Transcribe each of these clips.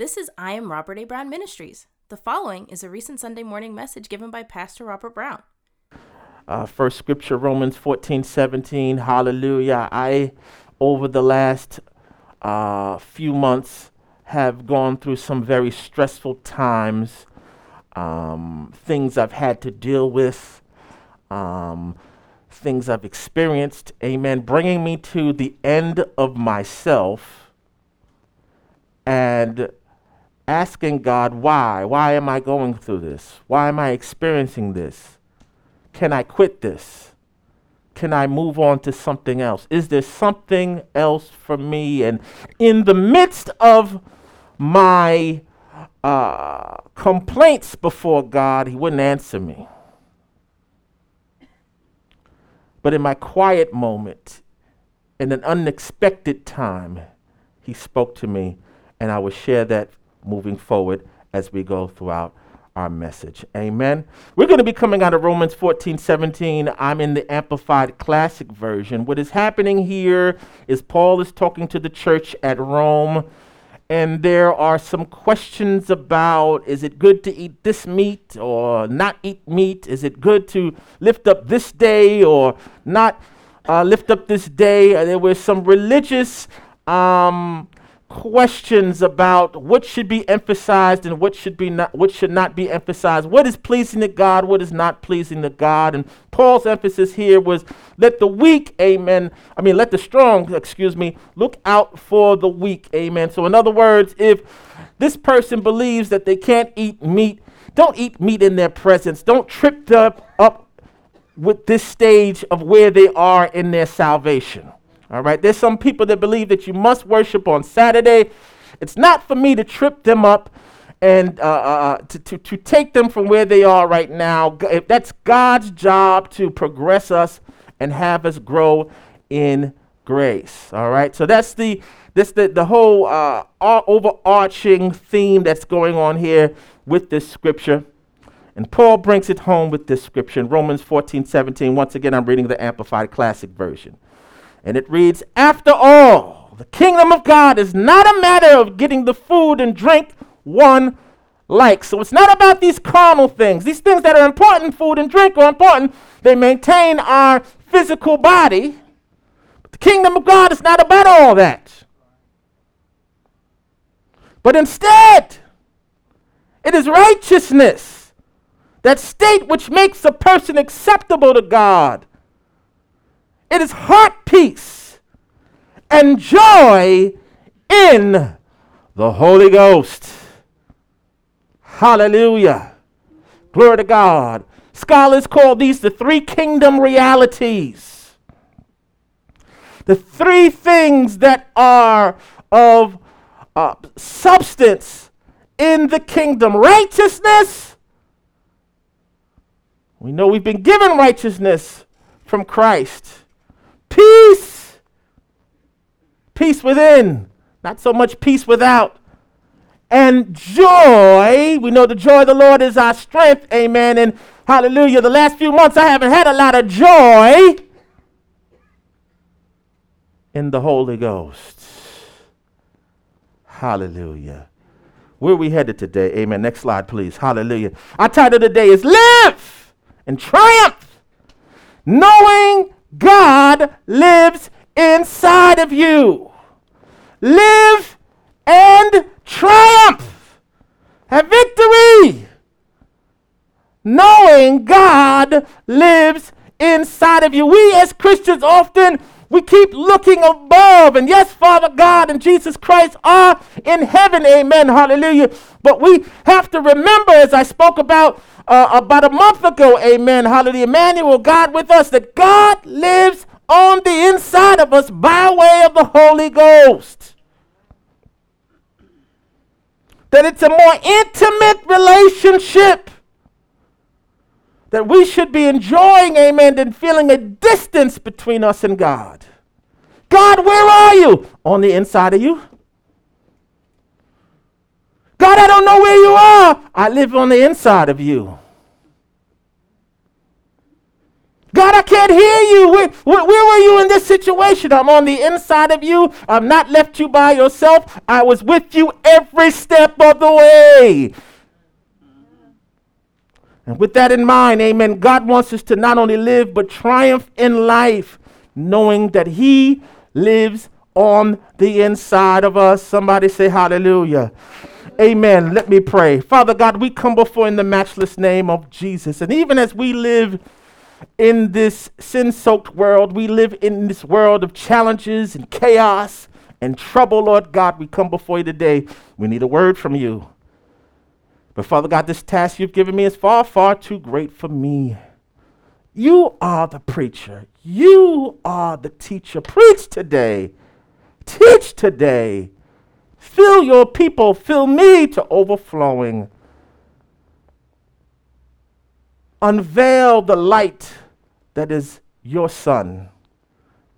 This is I Am Robert A. Brown Ministries. The following is a recent Sunday morning message given by Pastor Robert Brown. Uh, first scripture, Romans 14, 17. Hallelujah. I, over the last uh, few months, have gone through some very stressful times, um, things I've had to deal with, um, things I've experienced. Amen. Bringing me to the end of myself and asking God, why? Why am I going through this? Why am I experiencing this? Can I quit this? Can I move on to something else? Is there something else for me? And in the midst of my uh, complaints before God, He wouldn't answer me. But in my quiet moment, in an unexpected time, He spoke to me, and I will share that moving forward as we go throughout our message. Amen. We're going to be coming out of Romans 14 17. I'm in the Amplified Classic version. What is happening here is Paul is talking to the church at Rome, and there are some questions about is it good to eat this meat or not eat meat? Is it good to lift up this day or not uh, lift up this day? Uh, there were some religious. Um, questions about what should be emphasized and what should be not what should not be emphasized. What is pleasing to god what is not pleasing to god. And paul's emphasis here was let the weak amen. I mean let the strong excuse me look out for the weak amen. So in other words if this person believes that they can't eat meat don't eat meat in their presence. Don't trip them up with this stage of where they are in their salvation all right, there's some people that believe that you must worship on Saturday. It's not for me to trip them up and uh, uh, uh to, to, to take them from where they are right now. That's God's job to progress us and have us grow in grace. All right, so that's the this the, the whole uh, overarching theme that's going on here with this scripture. And Paul brings it home with this scripture in Romans 14, 17. Once again, I'm reading the Amplified Classic Version. And it reads After all, the kingdom of God is not a matter of getting the food and drink one likes. So it's not about these carnal things. These things that are important, food and drink, are important. They maintain our physical body. But the kingdom of God is not about all that. But instead, it is righteousness, that state which makes a person acceptable to God it is heart peace and joy in the Holy Ghost. Hallelujah. Glory to God. Scholars call these the three kingdom realities. The three things that are of uh, substance in the kingdom righteousness. We know we've been given righteousness from Christ. Peace. Peace within, not so much peace without. And joy. We know the joy of the Lord is our strength. Amen. And hallelujah. The last few months I haven't had a lot of joy in the Holy Ghost. Hallelujah. Where are we headed today? Amen. Next slide, please. Hallelujah. Our title today is Live and Triumph, knowing God lives inside of you. Live and triumph. Have victory. Knowing God lives inside of you. We as Christians often we keep looking above. And yes, Father God and Jesus Christ are in heaven. Amen. Hallelujah. But we have to remember, as I spoke about uh, about a month ago, amen. Hallelujah. Emmanuel, God with us, that God lives on the inside of us by way of the Holy Ghost. That it's a more intimate relationship that we should be enjoying, amen, than feeling a distance between us and God. God, where are you? On the inside of you. God, I don't know where you are. I live on the inside of you. God, I can't hear you. Where, where, where, were you in this situation? I'm on the inside of you. I've not left you by yourself. I was with you every step of the way. And with that in mind, amen, God wants us to not only live but triumph in life, knowing that He lives on the inside of us. Somebody say hallelujah. Amen. Let me pray. Father God, we come before in the matchless name of Jesus. And even as we live in this sin soaked world, we live in this world of challenges and chaos and trouble, Lord God, we come before you today. We need a word from you. But Father God, this task you've given me is far, far too great for me. You are the preacher. You are the teacher. Preach today. Teach today. Fill your people. Fill me to overflowing. Unveil the light that is your Son,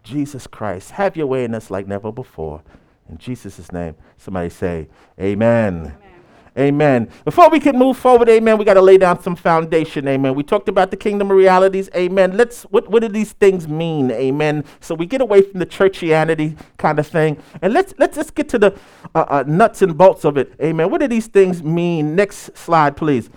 Jesus Christ. Have your way in us like never before. In Jesus' name, somebody say, Amen. Amen. Before we can move forward, amen, we got to lay down some foundation, amen. We talked about the kingdom of realities, amen. Let's, what, what do these things mean, amen? So we get away from the churchianity kind of thing, and let's, let's just get to the uh, uh, nuts and bolts of it, amen. What do these things mean? Next slide, please.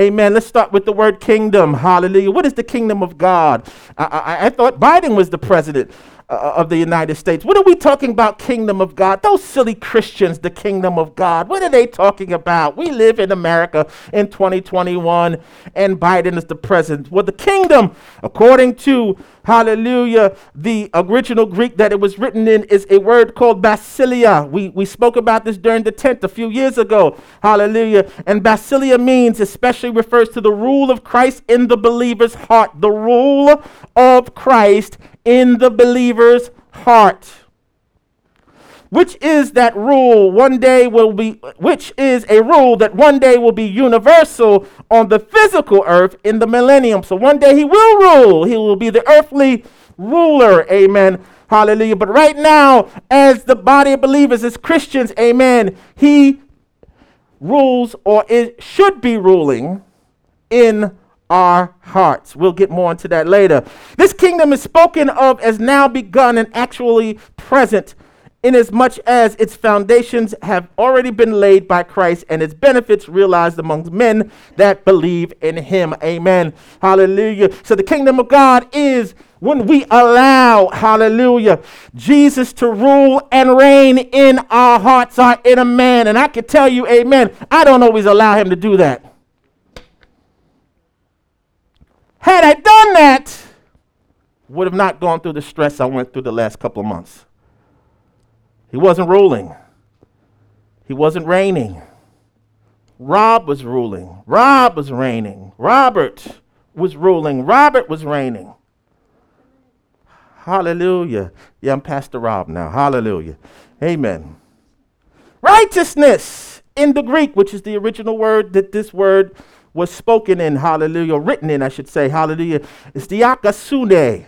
Amen. Let's start with the word kingdom. Hallelujah. What is the kingdom of God? I, I, I thought Biden was the president uh, of the United States. What are we talking about, kingdom of God? Those silly Christians, the kingdom of God. What are they talking about? We live in America in 2021 and Biden is the president. Well, the kingdom, according to, hallelujah, the original Greek that it was written in is a word called basileia. We, we spoke about this during the tent a few years ago. Hallelujah. And basileia means, especially refers to the rule of Christ in the believer's heart. The rule of Christ in the believer's heart. Which is that rule one day will be, which is a rule that one day will be universal on the physical earth in the millennium. So one day he will rule. He will be the earthly ruler. Amen. Hallelujah. But right now, as the body of believers, as Christians, amen, he rules or it should be ruling in our hearts. We'll get more into that later. This kingdom is spoken of as now begun and actually present, inasmuch as its foundations have already been laid by Christ and its benefits realized among men that believe in him. Amen. Hallelujah. So the kingdom of God is when we allow, hallelujah, Jesus to rule and reign in our hearts, our inner man. And I can tell you, amen, I don't always allow him to do that. Had I done that, would have not gone through the stress I went through the last couple of months. He wasn't ruling. He wasn't reigning. Rob was ruling. Rob was reigning. Robert was ruling. Robert was reigning. Hallelujah. Yeah, I'm Pastor Rob now. Hallelujah. Amen. Righteousness in the Greek, which is the original word that this word was spoken in, hallelujah, written in, I should say, hallelujah, is dikaiosune.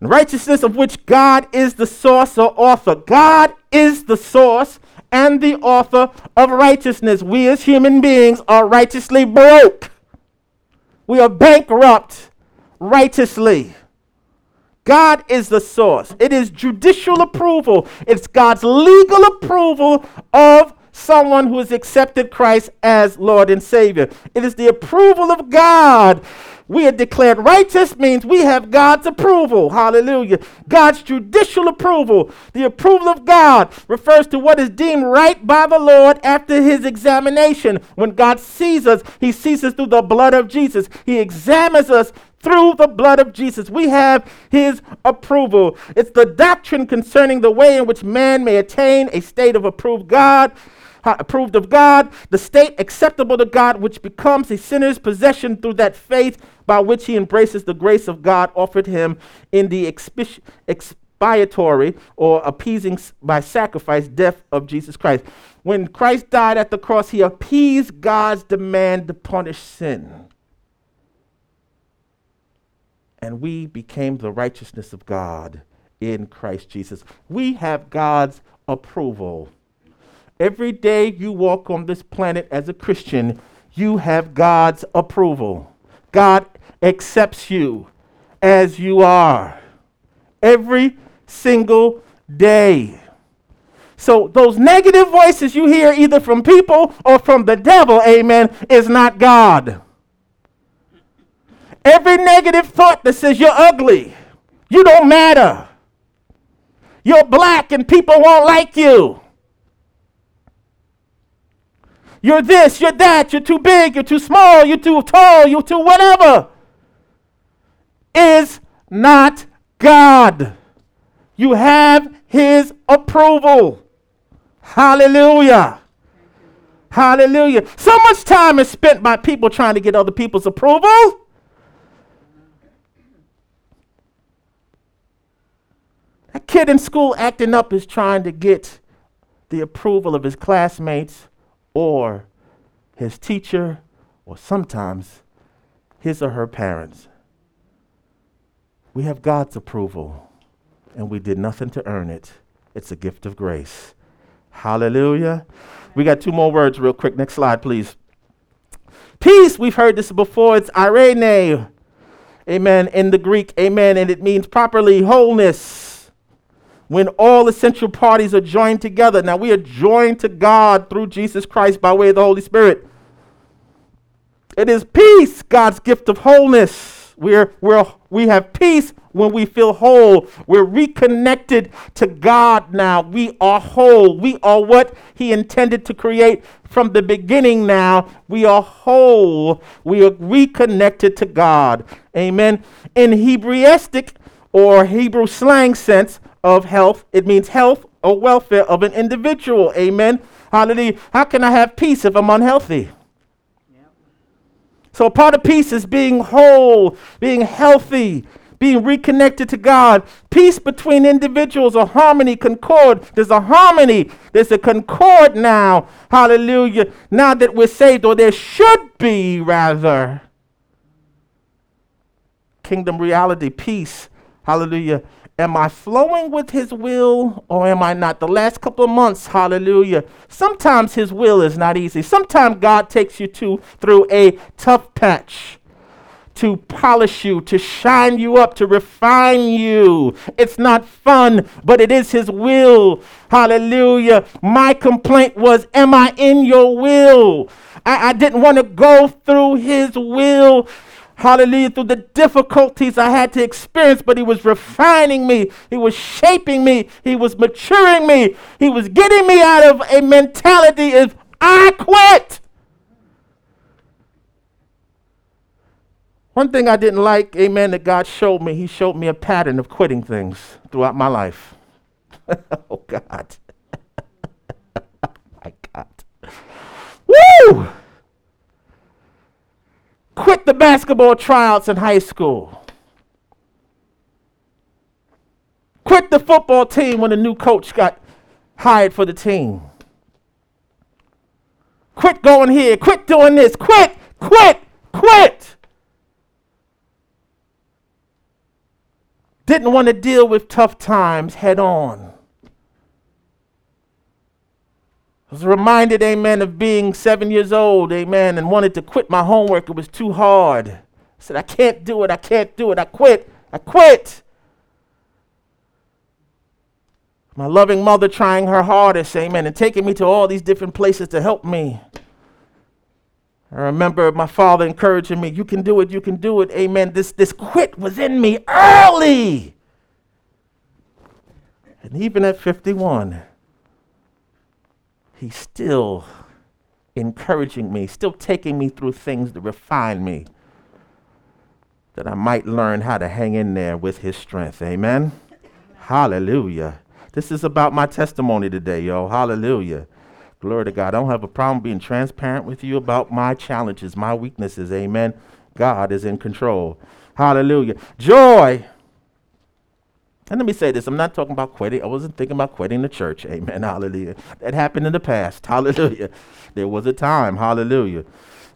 Righteousness of which God is the source or author. God is the source and the author of righteousness. We as human beings are righteously broke. We are bankrupt righteously. God is the source. It is judicial approval. It's God's legal approval of someone who has accepted Christ as Lord and Savior. It is the approval of God. We are declared righteous means we have God's approval. Hallelujah. God's judicial approval. The approval of God refers to what is deemed right by the Lord after his examination. When God sees us, he sees us through the blood of Jesus. He examines us through the blood of Jesus. We have his approval. It's the doctrine concerning the way in which man may attain a state of approved God approved of God, the state acceptable to God, which becomes a sinner's possession through that faith by which he embraces the grace of God offered him in the expiatory or appeasing by sacrifice death of Jesus Christ. When Christ died at the cross, he appeased God's demand to punish sin. And we became the righteousness of God in Christ Jesus. We have God's approval Every day you walk on this planet as a Christian, you have God's approval. God accepts you as you are every single day. So, those negative voices you hear either from people or from the devil, amen, is not God. Every negative thought that says you're ugly, you don't matter, you're black and people won't like you. You're this, you're that, you're too big, you're too small, you're too tall, you're too whatever. Is not God. You have His approval. Hallelujah. Hallelujah. So much time is spent by people trying to get other people's approval. A kid in school acting up is trying to get the approval of his classmates or his teacher or sometimes his or her parents. We have God's approval and we did nothing to earn it. It's a gift of grace. Hallelujah. We got two more words, real quick. Next slide, please. Peace, we've heard this before. It's eirene. Amen. In the Greek, amen. And it means properly wholeness. When all essential parties are joined together. Now, we are joined to God through Jesus Christ by way of the Holy Spirit. It is peace, God's gift of wholeness. We're, we're, we have peace when we feel whole. We're reconnected to God now. We are whole. We are what He intended to create from the beginning now. We are whole. We are reconnected to God. Amen. In Hebraistic or Hebrew slang sense of health, it means health or welfare of an individual. Amen. Hallelujah. How can I have peace if I'm unhealthy? So, part of peace is being whole, being healthy, being reconnected to God, peace between individuals, a harmony, concord. There's a harmony, there's a concord now. Hallelujah. Now that we're saved, or there should be rather. Kingdom reality, peace. Hallelujah. Am I flowing with His will or am I not? The last couple of months, hallelujah. Sometimes His will is not easy. Sometimes God takes you to through a tough patch to polish you, to shine you up, to refine you. It's not fun, but it is His will. Hallelujah. My complaint was, Am I in your will? I, I didn't want to go through His will. Hallelujah, through the difficulties I had to experience, but He was refining me. He was shaping me. He was maturing me. He was getting me out of a mentality of, I quit. One thing I didn't like, amen, that God showed me, He showed me a pattern of quitting things throughout my life. oh, God. my God. Woo! Quit the basketball tryouts in high school. Quit the football team when a new coach got hired for the team. Quit going here. Quit doing this. Quit, quit, quit. didn't want to deal with tough times head on. I was reminded, amen, of being seven years old, amen, and wanted to quit my homework. It was too hard. I said, I can't do it, I can't do it, I quit, I quit. My loving mother trying her hardest, amen, and taking me to all these different places to help me. I remember my father encouraging me, you can do it, you can do it. Amen. This, this quit was in me early. And even at 51, he's still encouraging me, still taking me through things to refine me, that I might learn how to hang in there with his strength. Amen. Hallelujah. This is about my testimony today, yo. Hallelujah. Glory to God. I don't have a problem being transparent with you about my challenges, my weaknesses. Amen. God is in control. Hallelujah. Joy. And let me say this I'm not talking about quitting. I wasn't thinking about quitting the church. Amen. Hallelujah. That happened in the past. Hallelujah. There was a time. Hallelujah.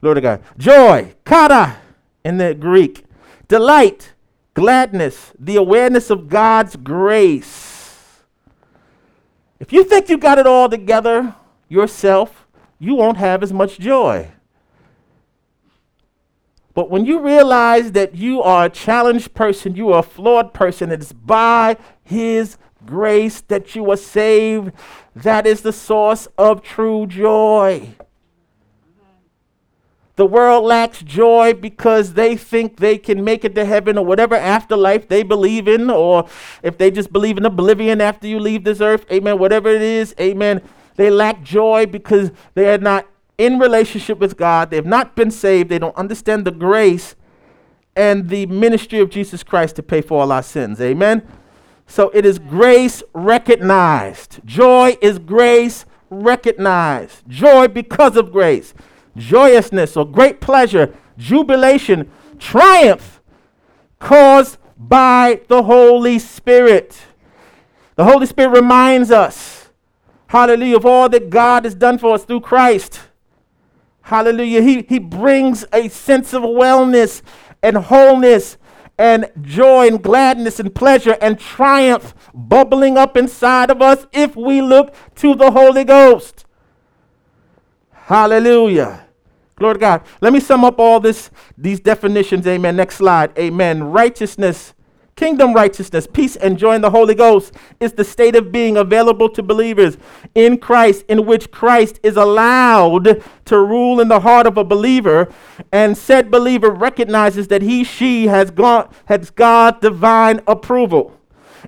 Lord to God. Joy. Chara in the Greek. Delight. Gladness. The awareness of God's grace. If you think you got it all together, yourself, you won't have as much joy. But when you realize that you are a challenged person, you are a flawed person, it's by His grace that you are saved. That is the source of true joy. The world lacks joy because they think they can make it to heaven or whatever afterlife they believe in, or if they just believe in oblivion after you leave this earth, amen, whatever it is, amen. They lack joy because they are not in relationship with God. They have not been saved. They don't understand the grace and the ministry of Jesus Christ to pay for all our sins, amen. So it is grace recognized. Joy is grace recognized. Joy because of grace joyousness or great pleasure, jubilation, triumph caused by the Holy Spirit. The Holy Spirit reminds us, hallelujah, of all that God has done for us through Christ. Hallelujah. He, he brings a sense of wellness and wholeness and joy and gladness and pleasure and triumph bubbling up inside of us if we look to the Holy Ghost. Hallelujah. Glory to God. Let me sum up all this, these definitions. Amen. Next slide. Amen. Righteousness, kingdom righteousness, peace, and joy in the Holy Ghost is the state of being available to believers in Christ, in which Christ is allowed to rule in the heart of a believer, and said believer recognizes that he, she has gone has God's divine approval.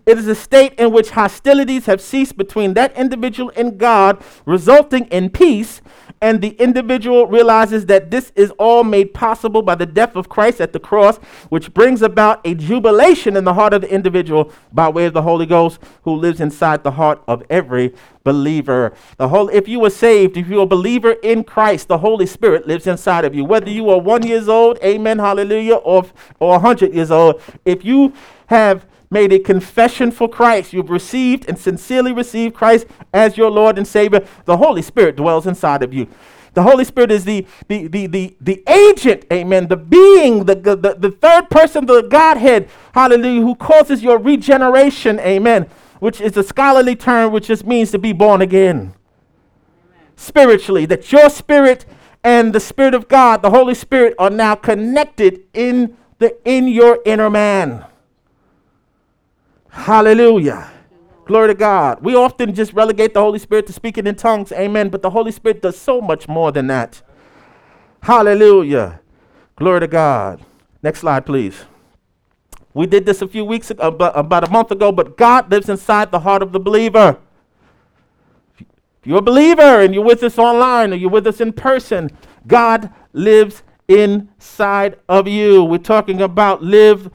It is a state in which hostilities have ceased between that individual and God, resulting in peace and the individual realizes that this is all made possible by the death of Christ at the cross, which brings about a jubilation in the heart of the individual by way of the Holy Ghost who lives inside the heart of every believer. The whole if you were saved, if you're a believer in Christ, the Holy Spirit lives inside of you. Whether you are one years old, amen, hallelujah, or or a hundred years old, if you have made a confession for Christ, you've received and sincerely received Christ as your Lord and Savior, the Holy Spirit dwells inside of you. The Holy Spirit is the, the, the, the, the agent, amen, the being, the, the, the third person, the Godhead, hallelujah, who causes your regeneration, amen, which is a scholarly term which just means to be born again. Spiritually, that your spirit and the Spirit of God, the Holy Spirit, are now connected in, the, in your inner man. Hallelujah. Glory to God. We often just relegate the Holy Spirit to speaking in tongues. Amen. But the Holy Spirit does so much more than that. Hallelujah. Glory to God. Next slide, please. We did this a few weeks ago, about, a month ago, but God lives inside the heart of the believer. If you're a believer and you're with us online or you're with us in person, God lives inside of you. We're talking about live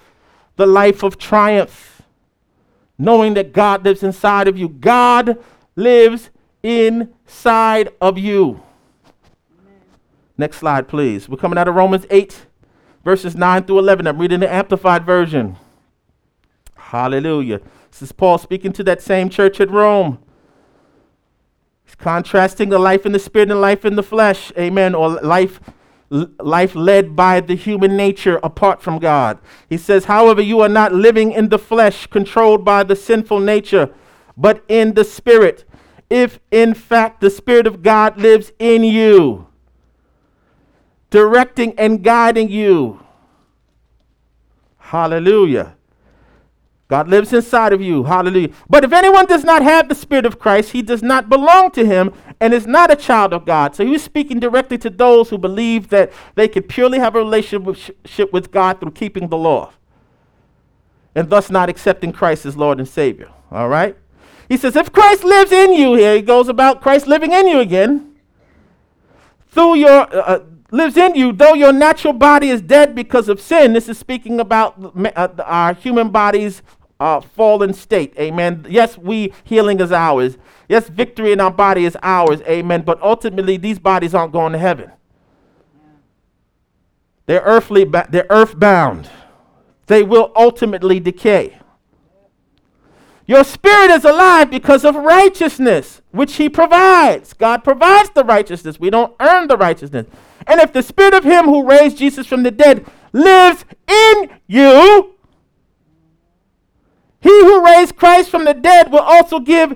the life of triumph knowing that God lives inside of you. God lives inside of you. Amen. Next slide, please. We're coming out of Romans 8, verses 9 through 11. I'm reading the Amplified Version. Hallelujah. This is Paul speaking to that same church at Rome. He's contrasting the life in the spirit and life in the flesh. Amen. Or life life led by the human nature apart from God. He says, however, you are not living in the flesh, controlled by the sinful nature, but in the Spirit. If in fact the Spirit of God lives in you, directing and guiding you. Hallelujah. God lives inside of you. Hallelujah. But if anyone does not have the Spirit of Christ, he does not belong to him and is not a child of God. So he was speaking directly to those who believe that they could purely have a relationship with God through keeping the law and thus not accepting Christ as Lord and Savior. All right? He says, if Christ lives in you, here he goes about Christ living in you again, through your. Uh, uh lives in you, though your natural body is dead because of sin. This is speaking about uh, our human bodies uh, fallen state. Amen. Yes, we healing is ours. Yes, victory in our body is ours. Amen. But ultimately, these bodies aren't going to heaven. They're earthly. Ba- they're earthbound. They will ultimately decay. Your spirit is alive because of righteousness, which He provides. God provides the righteousness. We don't earn the righteousness. And if the spirit of Him who raised Jesus from the dead lives in you, he who raised Christ from the dead will also give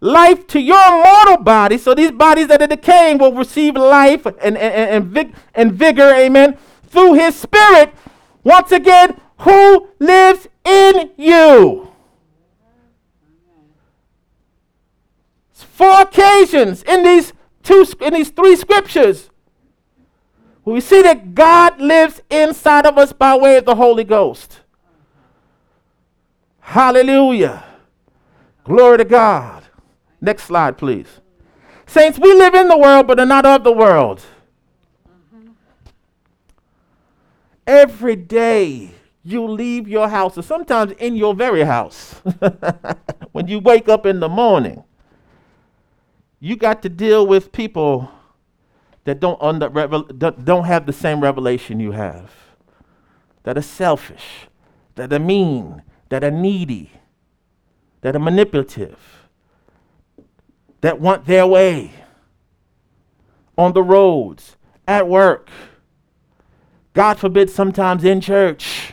life to your mortal body. So these bodies that are decaying will receive life and, and, and, vig- and vigor, amen, through his spirit. Once again, who lives in you? Four occasions in these two in these three scriptures. We see that God lives inside of us by way of the Holy Ghost. Hallelujah. Glory to God. Next slide, please. Saints, we live in the world, but are not of the world. Every day you leave your house, or sometimes in your very house, when you wake up in the morning, you got to deal with people that don't, under, don't have the same revelation you have, that are selfish, that are mean, that are needy, that are manipulative that want their way on the roads, at work, God forbid, sometimes in church.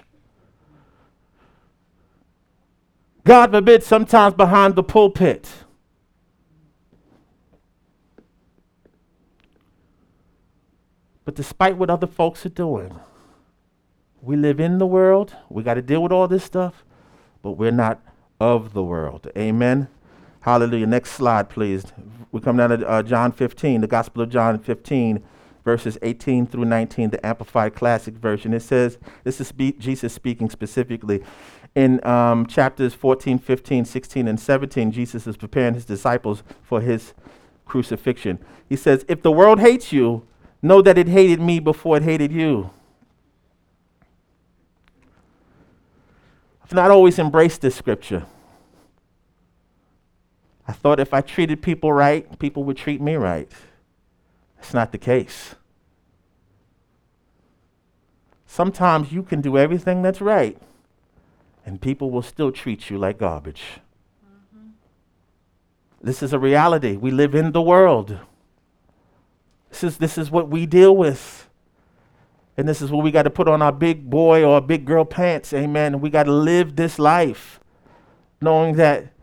God forbid, sometimes behind the pulpit. But despite what other folks are doing, we live in the world. We got to deal with all this stuff, but we're not of the world. Amen. Hallelujah. Next slide, please. We come down to uh, John 15, the Gospel of John 15, verses 18 through 19, the Amplified Classic Version. It says, this is Jesus speaking specifically. In um, chapters 14, 15, 16, and 17, Jesus is preparing his disciples for his crucifixion. He says, If the world hates you, know that it hated me before it hated you. I've not always embraced this scripture. I thought if I treated people right, people would treat me right. That's not the case. Sometimes you can do everything that's right, and people will still treat you like garbage. Mm-hmm. This is a reality. We live in the world. This is, this is what we deal with. And this is what we got to put on our big boy or big girl pants. Amen. We got to live this life knowing that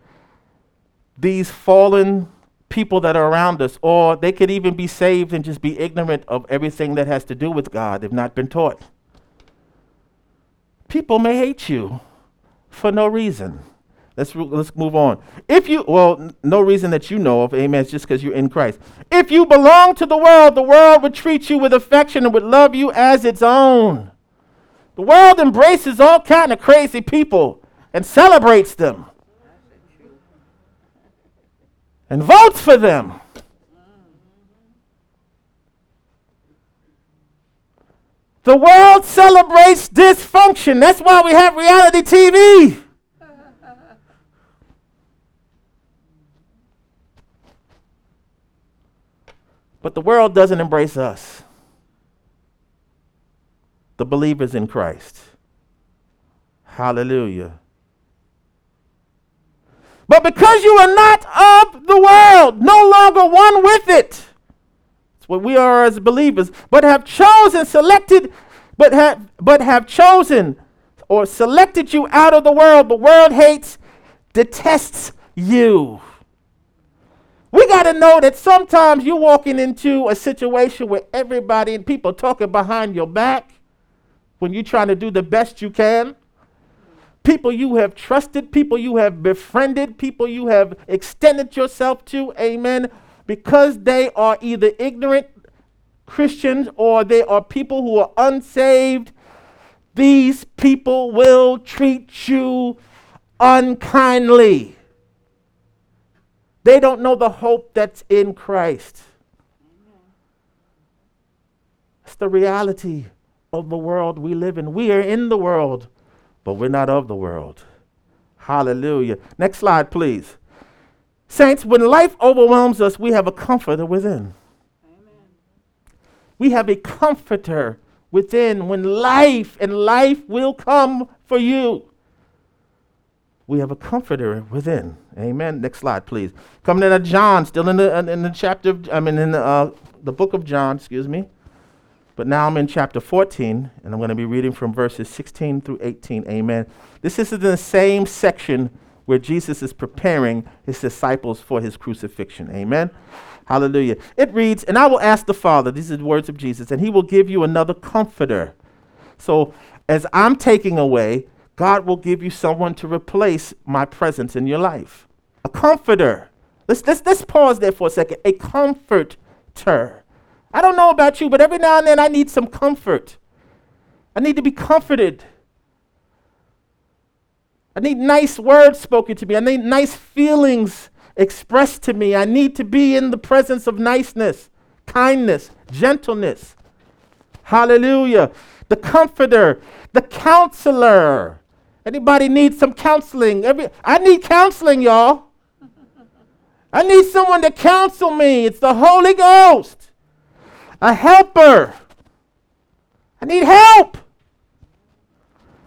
these fallen people that are around us, or they could even be saved and just be ignorant of everything that has to do with God. They've not been taught. People may hate you for no reason. Let's, let's move on. If you, well, n- no reason that you know of, amen, it's just because you're in Christ. If you belong to the world, the world would treat you with affection and would love you as its own. The world embraces all kind of crazy people and celebrates them and votes for them. The world celebrates dysfunction. That's why we have reality TV. But the world doesn't embrace us, the believers in Christ. Hallelujah. But because you are not of the world, no longer one with it. It's what we are as believers, but have chosen, selected, but have but have chosen or selected you out of the world. The world hates, detests you. Got to know that sometimes you're walking into a situation where everybody and people talking behind your back when you're trying to do the best you can people you have trusted, people you have befriended, people you have extended yourself to, amen, because they are either ignorant Christians or they are people who are unsaved, these people will treat you unkindly. They don't know the hope that's in Christ. It's the reality of the world we live in. We are in the world but we're not of the world. Hallelujah. Next slide, please. Saints, when life overwhelms us, we have a comforter within. Amen. We have a comforter within when life and life will come for you. We have a comforter within. Amen. Next slide, please. Coming into John, still in the in the chapter. Of, I mean, in the uh, the book of John. Excuse me. But now I'm in chapter 14, and I'm going to be reading from verses 16 through 18. Amen. This is in the same section where Jesus is preparing his disciples for his crucifixion. Amen. Hallelujah. It reads, And I will ask the Father, these are the words of Jesus, and he will give you another comforter So as I'm taking away, God will give you someone to replace my presence in your life. A comforter. Let's, let's, let's pause there for a second. A comforter. I don't know about you, but every now and then I need some comfort. I need to be comforted. I need nice words spoken to me. I need nice feelings expressed to me. I need to be in the presence of niceness, kindness, gentleness. Hallelujah. The comforter, the counselor. Anybody need some counseling? Every, I need counseling, y'all. I need someone to counsel me. It's the Holy Ghost. A helper. I need help.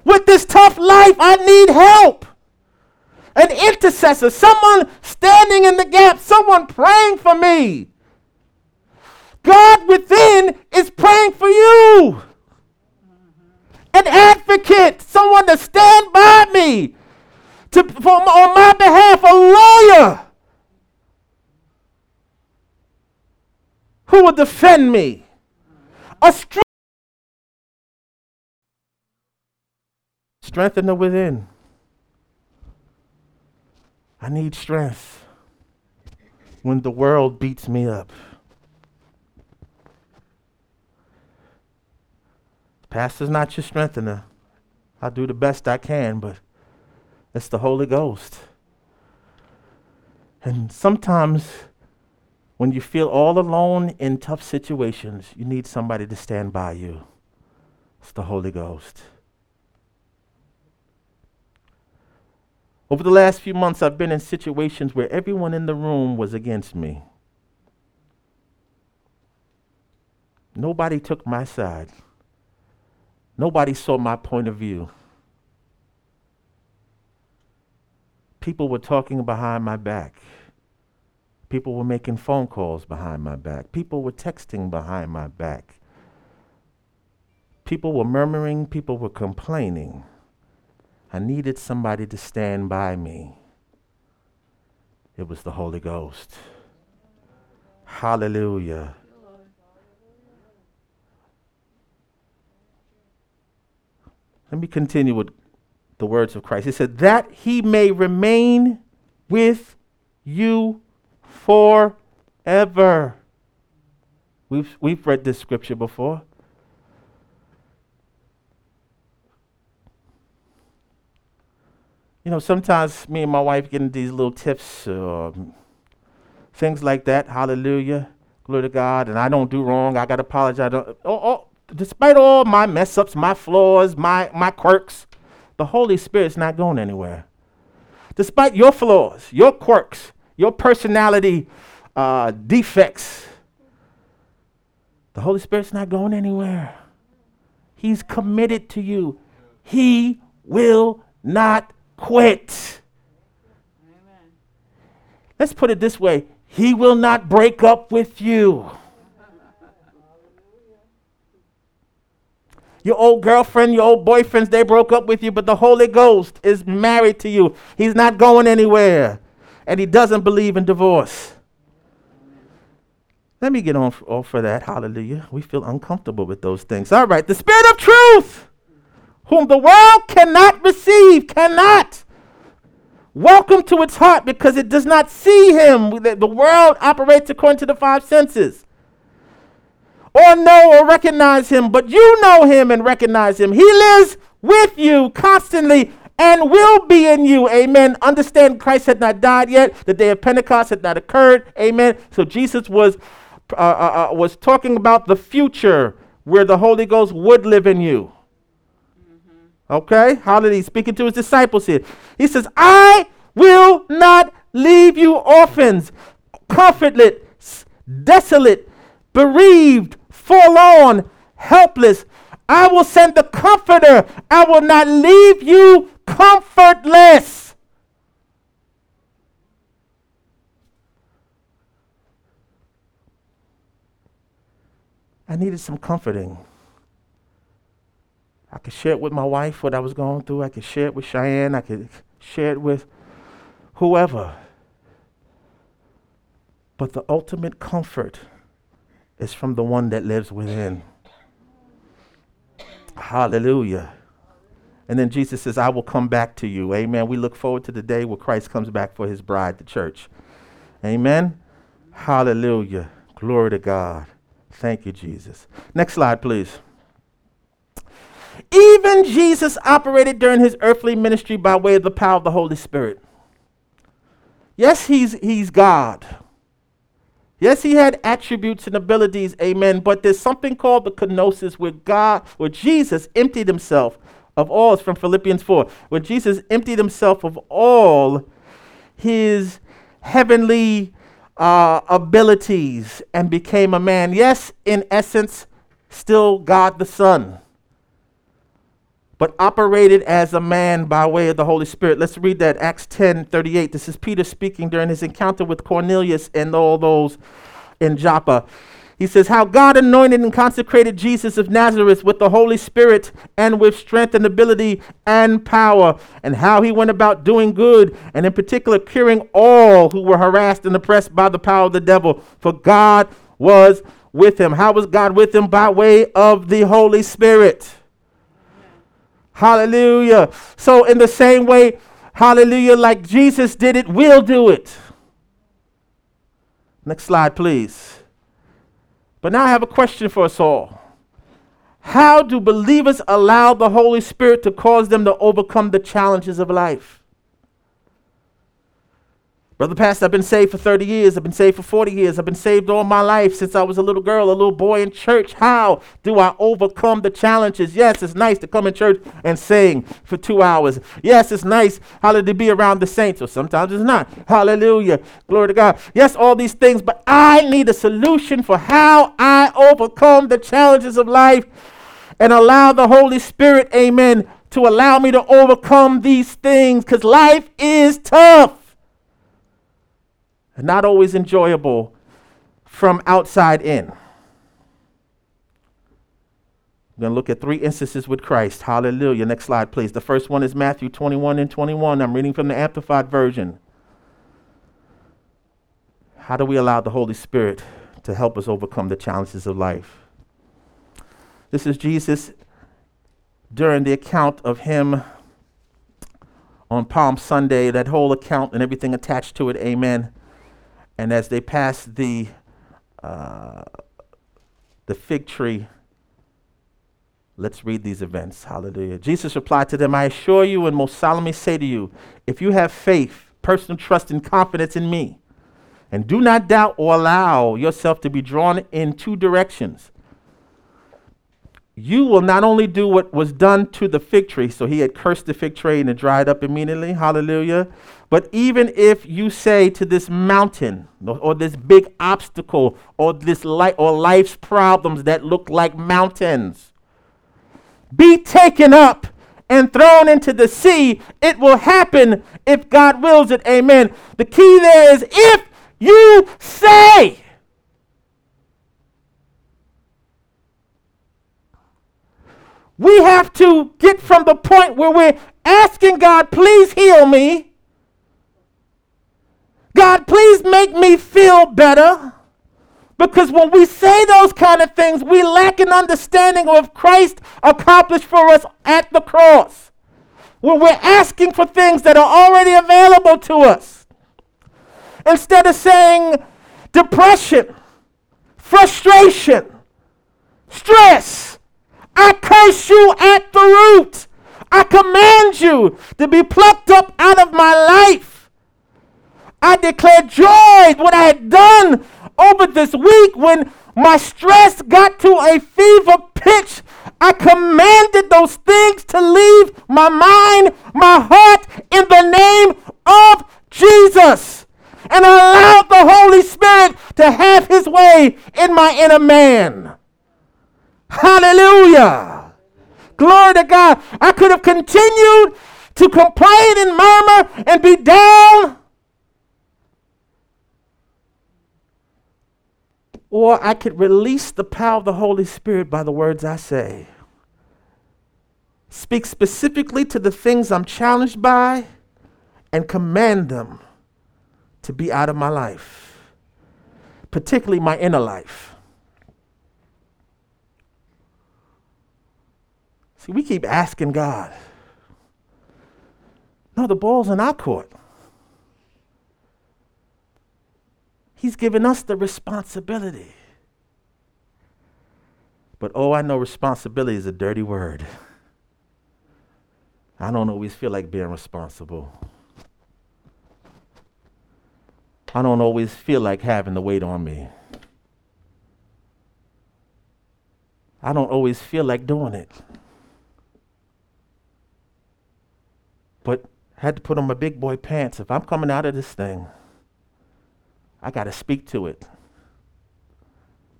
With this tough life, I need help an intercessor, someone standing in the gap, someone praying for me. God within is praying for you. An advocate, someone to stand by me, to, for, on my behalf, a lawyer who will defend me. A strength, strengthener within. I need strength when the world beats me up. Pastor's not your strengthener. I'll do the best I can, but it's the Holy Ghost. And sometimes when you feel all alone in tough situations, you need somebody to stand by you. It's the Holy Ghost. Over the last few months, I've been in situations where everyone in the room was against me. Nobody took my side. Nobody saw my point of view. People were talking behind my back. People were making phone calls behind my back. People were texting behind my back. People were murmuring. People were complaining. I needed somebody to stand by me. It was the Holy Ghost. Hallelujah. Let me continue with the words of Christ. He said, That he may remain with you forever. We've, we've read this scripture before. you know, sometimes me and my wife get into these little tips, uh, things like that. Hallelujah. Glory to God. And I don't do wrong. I got to apologize. Oh, oh, despite all my mess ups, my flaws, my, my quirks, the Holy Spirit's not going anywhere. Despite your flaws, your quirks, your personality uh, defects, the Holy Spirit's not going anywhere. He's committed to you. He will not quit. Amen. Let's put it this way He will not break up with you. Your old girlfriend, your old boyfriends, they broke up with you, but the Holy Ghost is married to you. He's not going anywhere. And he doesn't believe in divorce. Let me get on off for that. Hallelujah. We feel uncomfortable with those things. All right. The Spirit of truth whom the world cannot receive, cannot welcome to its heart because it does not see him. The world operates according to the five senses. Or know or recognize him, but you know him and recognize him. He lives with you constantly and will be in you. Amen. Understand Christ had not died yet. The day of Pentecost had not occurred. Amen. So Jesus was uh, uh, uh was talking about the future where the Holy Ghost would live in you. Okay? Hallelujah. Speaking to his disciples here. He says, I will not leave you orphans, comfortless, desolate, bereaved, forlorn, helpless. I will send the comforter. I will not leave you comfortless. I needed some comforting. I could share it with my wife what I was going through. I could share it with Cheyenne. I could share it with whoever. But the ultimate comfort is from the one that lives within. Hallelujah. And then Jesus says, I will come back to you. Amen. We look forward to the day where Christ comes back for his bride, the church. Amen. Hallelujah. Glory to God. Thank you, Jesus. Next slide, please. Even Jesus operated during his earthly ministry by way of the power of the Holy Spirit. Yes, he's, he's God. Yes, he had attributes and abilities, amen, but there's something called the kenosis where God, where Jesus emptied himself of all. It's from Philippians 4. Where Jesus emptied himself of all his heavenly uh, abilities and became a man. Yes, in essence, still God the Son, but operated as a man by way of the Holy Spirit. Let's read that, Acts 10 38. This is Peter speaking during his encounter with Cornelius and all those in Joppa. He says, How God anointed and consecrated Jesus of Nazareth with the Holy Spirit and with strength and ability and power, and how he went about doing good, and in particular curing all who were harassed and oppressed by the power of the devil. For God was with him. How was God with him? By way of the Holy Spirit. Hallelujah. So, in the same way, hallelujah, like Jesus did it, we'll do it. Next slide, please. But now I have a question for us all. How do believers allow the Holy Spirit to cause them to overcome the challenges of life? Brother Pastor, I've been saved for 30 years. I've been saved for 40 years. I've been saved all my life since I was a little girl, a little boy in church. How do I overcome the challenges? Yes, it's nice to come in church and sing for two hours. Yes, it's nice, hallelujah, to be around the saints, or sometimes it's not. Hallelujah. Glory to God. Yes, all these things, but I need a solution for how I overcome the challenges of life and allow the Holy Spirit, amen, to allow me to overcome these things because life is tough not always enjoyable from outside in. We're going to look at three instances with Christ. Hallelujah. Next slide, please. The first one is Matthew 21 and 21. I'm reading from the Amplified Version. How do we allow the Holy Spirit to help us overcome the challenges of life? This is Jesus during the account of him on Palm Sunday, that whole account and everything attached to it. Amen. And as they passed the, uh, the fig tree, let's read these events. Hallelujah. Jesus replied to them, I assure you and most solemnly say to you, if you have faith, personal trust, and confidence in me, and do not doubt or allow yourself to be drawn in two directions, you will not only do what was done to the fig tree, so he had cursed the fig tree and it dried up immediately, hallelujah. But even if you say to this mountain or, this big obstacle or this light or life's problems that look like mountains, be taken up and thrown into the sea, it will happen if God wills it. Amen. The key there is if you say, We have to get from the point where we're asking God, please heal me. God, please make me feel better. Because when we say those kind of things, we lack an understanding of Christ accomplished for us at the cross. When we're asking for things that are already available to us. Instead of saying depression, frustration, stress, I curse you at the root. I command you to be plucked up out of my life. I declare joy what I had done over this week when my stress got to a fever pitch. I commanded those things to leave my mind, my heart, in the name of Jesus. And allowed the Holy Spirit to have his way in my inner man. Hallelujah. Glory to God. I could have continued to complain and murmur and be down. Or I could release the power of the Holy Spirit by the words I say. Speak specifically to the things I'm challenged by and command them to be out of my life, particularly my inner life. See, we keep asking God. No, the ball's in our court. He's given us the responsibility. But oh, I know responsibility is a dirty word. I don't always feel like being responsible. I don't always feel like having the weight on me. I don't always feel like doing it. But had to put on my big boy pants. If I'm coming out of this thing, I got to speak to it.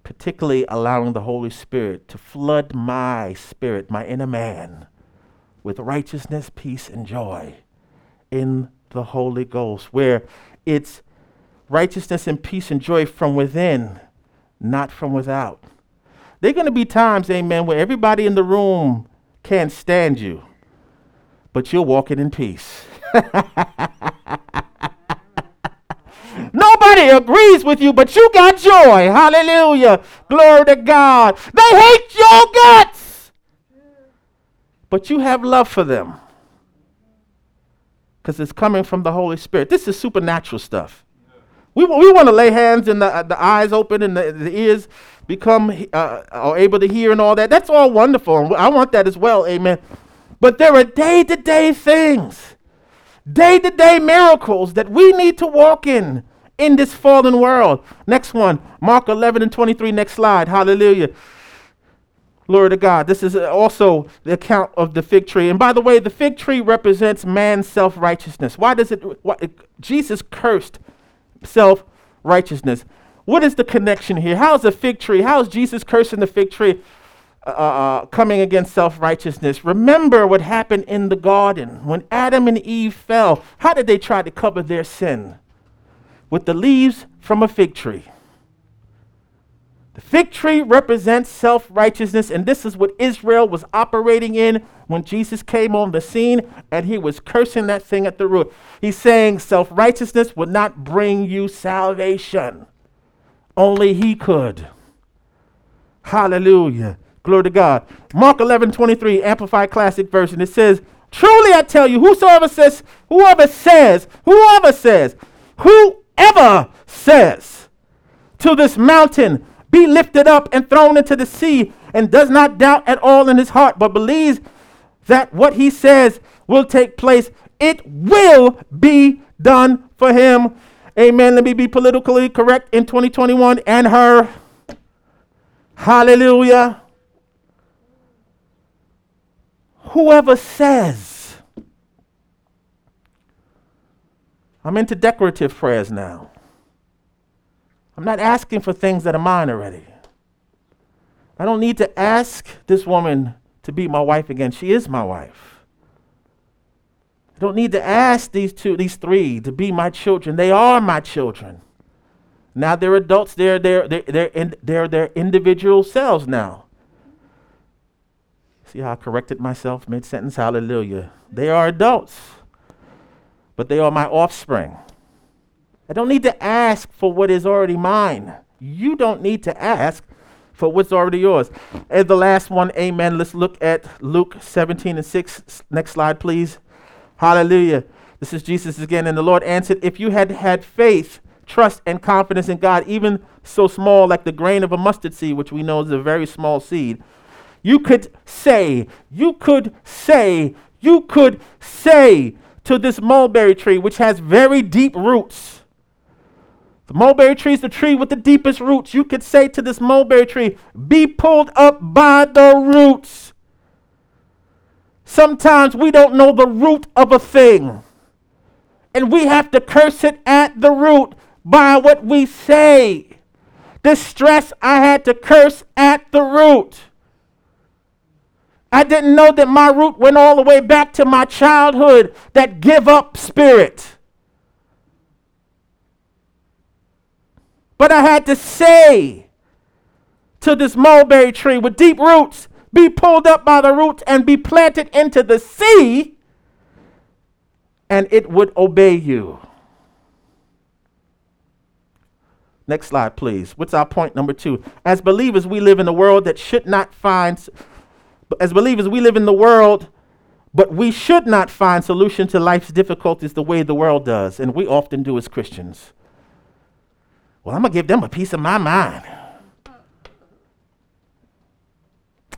Particularly allowing the Holy Spirit to flood my spirit, my inner man, with righteousness, peace, and joy in the Holy Ghost, where it's righteousness and peace and joy from within, not from without. There are going to be times, amen, where everybody in the room can't stand you, but you're walking in peace. Nobody agrees with you, but you got joy. Hallelujah. Glory to God. They hate your guts, but you have love for them because it's coming from the Holy Spirit. This is supernatural stuff. We, we want to lay hands and the, the eyes open and the, the ears become uh, are able to hear and all that. That's all wonderful. I want that as well. Amen. But there are day to day things, day to day miracles that we need to walk in in this fallen world. Next one, Mark 11 and 23. Next slide. Hallelujah. Glory to God. This is also the account of the fig tree. And by the way, the fig tree represents man's self righteousness. Why does it, Jesus cursed self righteousness. What is the connection here? How is the fig tree? How is Jesus cursing the fig tree uh, uh, uh coming against self righteousness? Remember what happened in the garden when Adam and Eve fell. How did they try to cover their sin? With the leaves from a fig tree. The fig tree represents self righteousness, and this is what Israel was operating in when Jesus came on the scene and he was cursing that thing at the root. He's saying self righteousness would not bring you salvation, only He could. Hallelujah. Glory to God. Mark 11 23, Amplified Classic Version. It says, Truly I tell you, whosoever says, whoever says, whoever says, whoever says to this mountain, be lifted up and thrown into the sea, and does not doubt at all in his heart, but believes that what he says will take place, it will be done for him. Amen. Let me be politically correct in 2021 and her. Hallelujah. Whoever says, I'm into decorative prayers now. I'm not asking for things that are mine already. I don't need to ask this woman to be my wife again. She is my wife. I don't need to ask these two, these three to be my children. They are my children. Now they're adults. They're they're they're they're, in, they're their individual selves now. See how I corrected myself mid sentence? Hallelujah. They are adults, but they are my offspring. I don't need to ask for what is already mine. You don't need to ask for what's already yours. And the last one, amen. Let's look at Luke 17 and 6. Next slide, please. Hallelujah. This is Jesus again. And the Lord answered, If you had had faith, trust, and confidence in God, even so small like the grain of a mustard seed, which we know is a very small seed, you could say, you could say, you could say to this mulberry tree, which has very deep roots the mulberry tree is the tree with the deepest roots. You could say to this mulberry tree, be pulled up by the roots. Sometimes we don't know the root of a thing. And we have to curse it at the root by what we say. This stress I had to curse at the root. I didn't know that my root went all the way back to my childhood, that give up spirit. But I had to say to this mulberry tree with deep roots, be pulled up by the roots and be planted into the sea, and it would obey you. Next slide, please. What's our point number two? As believers, we live in a world that should not find as believers, we live in the world, but we should not find solution to life's difficulties the way the world does, and we often do as Christians. Well, I'm going to give them a piece of my mind.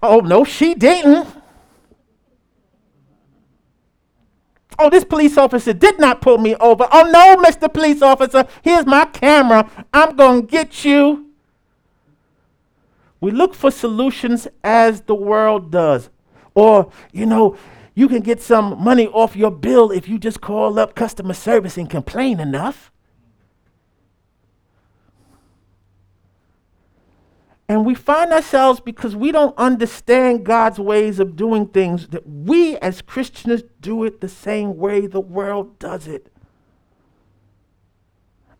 Oh, no, she didn't. Oh, this police officer did not pull me over. Oh, no, Mr. Police Officer, here's my camera. I'm going to get you. We look for solutions as the world does. Or, you know, you can get some money off your bill if you just call up customer service and complain enough. And we find ourselves because we don't understand God's ways of doing things that we as Christians do it the same way the world does it.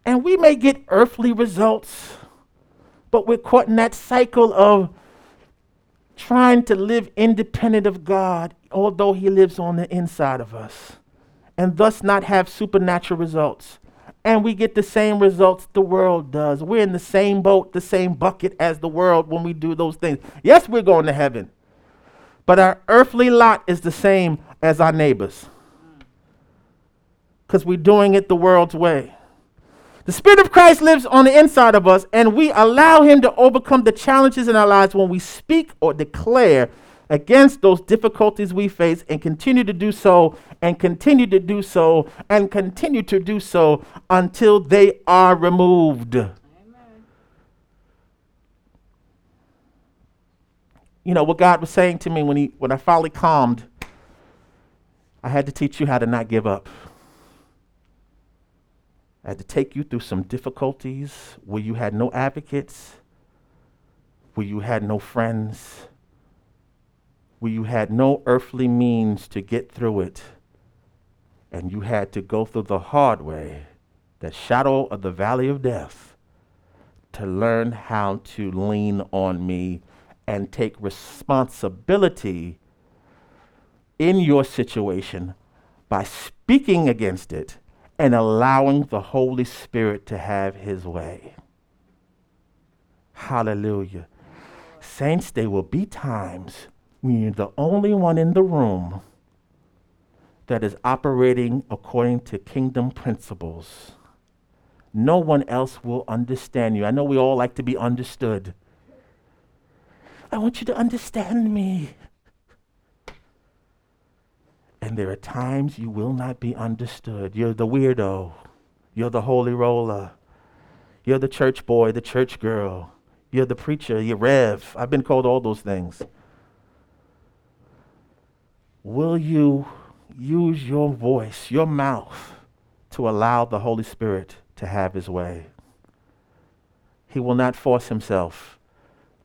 And we may get earthly results, but we're caught in that cycle of trying to live independent of God, although He lives on the inside of us, and thus not have supernatural results and we get the same results the world does. We're in the same boat, the same bucket as the world when we do those things. Yes, we're going to heaven, but our earthly lot is the same as our neighbors because we're doing it the world's way. The Spirit of Christ lives on the inside of us, and we allow Him to overcome the challenges in our lives when we speak or declare against those difficulties we face and continue to do so and continue to do so and continue to do so until they are removed. Amen. You know what God was saying to me when he when I finally calmed, I had to teach you how to not give up. I had to take you through some difficulties where you had no advocates, where you had no friends where you had no earthly means to get through it, and you had to go through the hard way, the shadow of the valley of death, to learn how to lean on me and take responsibility in your situation by speaking against it and allowing the Holy Spirit to have his way. Hallelujah. Saints, there will be times when you're the only one in the room that is operating according to kingdom principles. No one else will understand you. I know we all like to be understood. I want you to understand me. And there are times you will not be understood. You're the weirdo. You're the holy roller. You're the church boy, the church girl. You're the preacher, you're Rev. I've been called all those things. Will you use your voice, your mouth, to allow the Holy Spirit to have his way? He will not force himself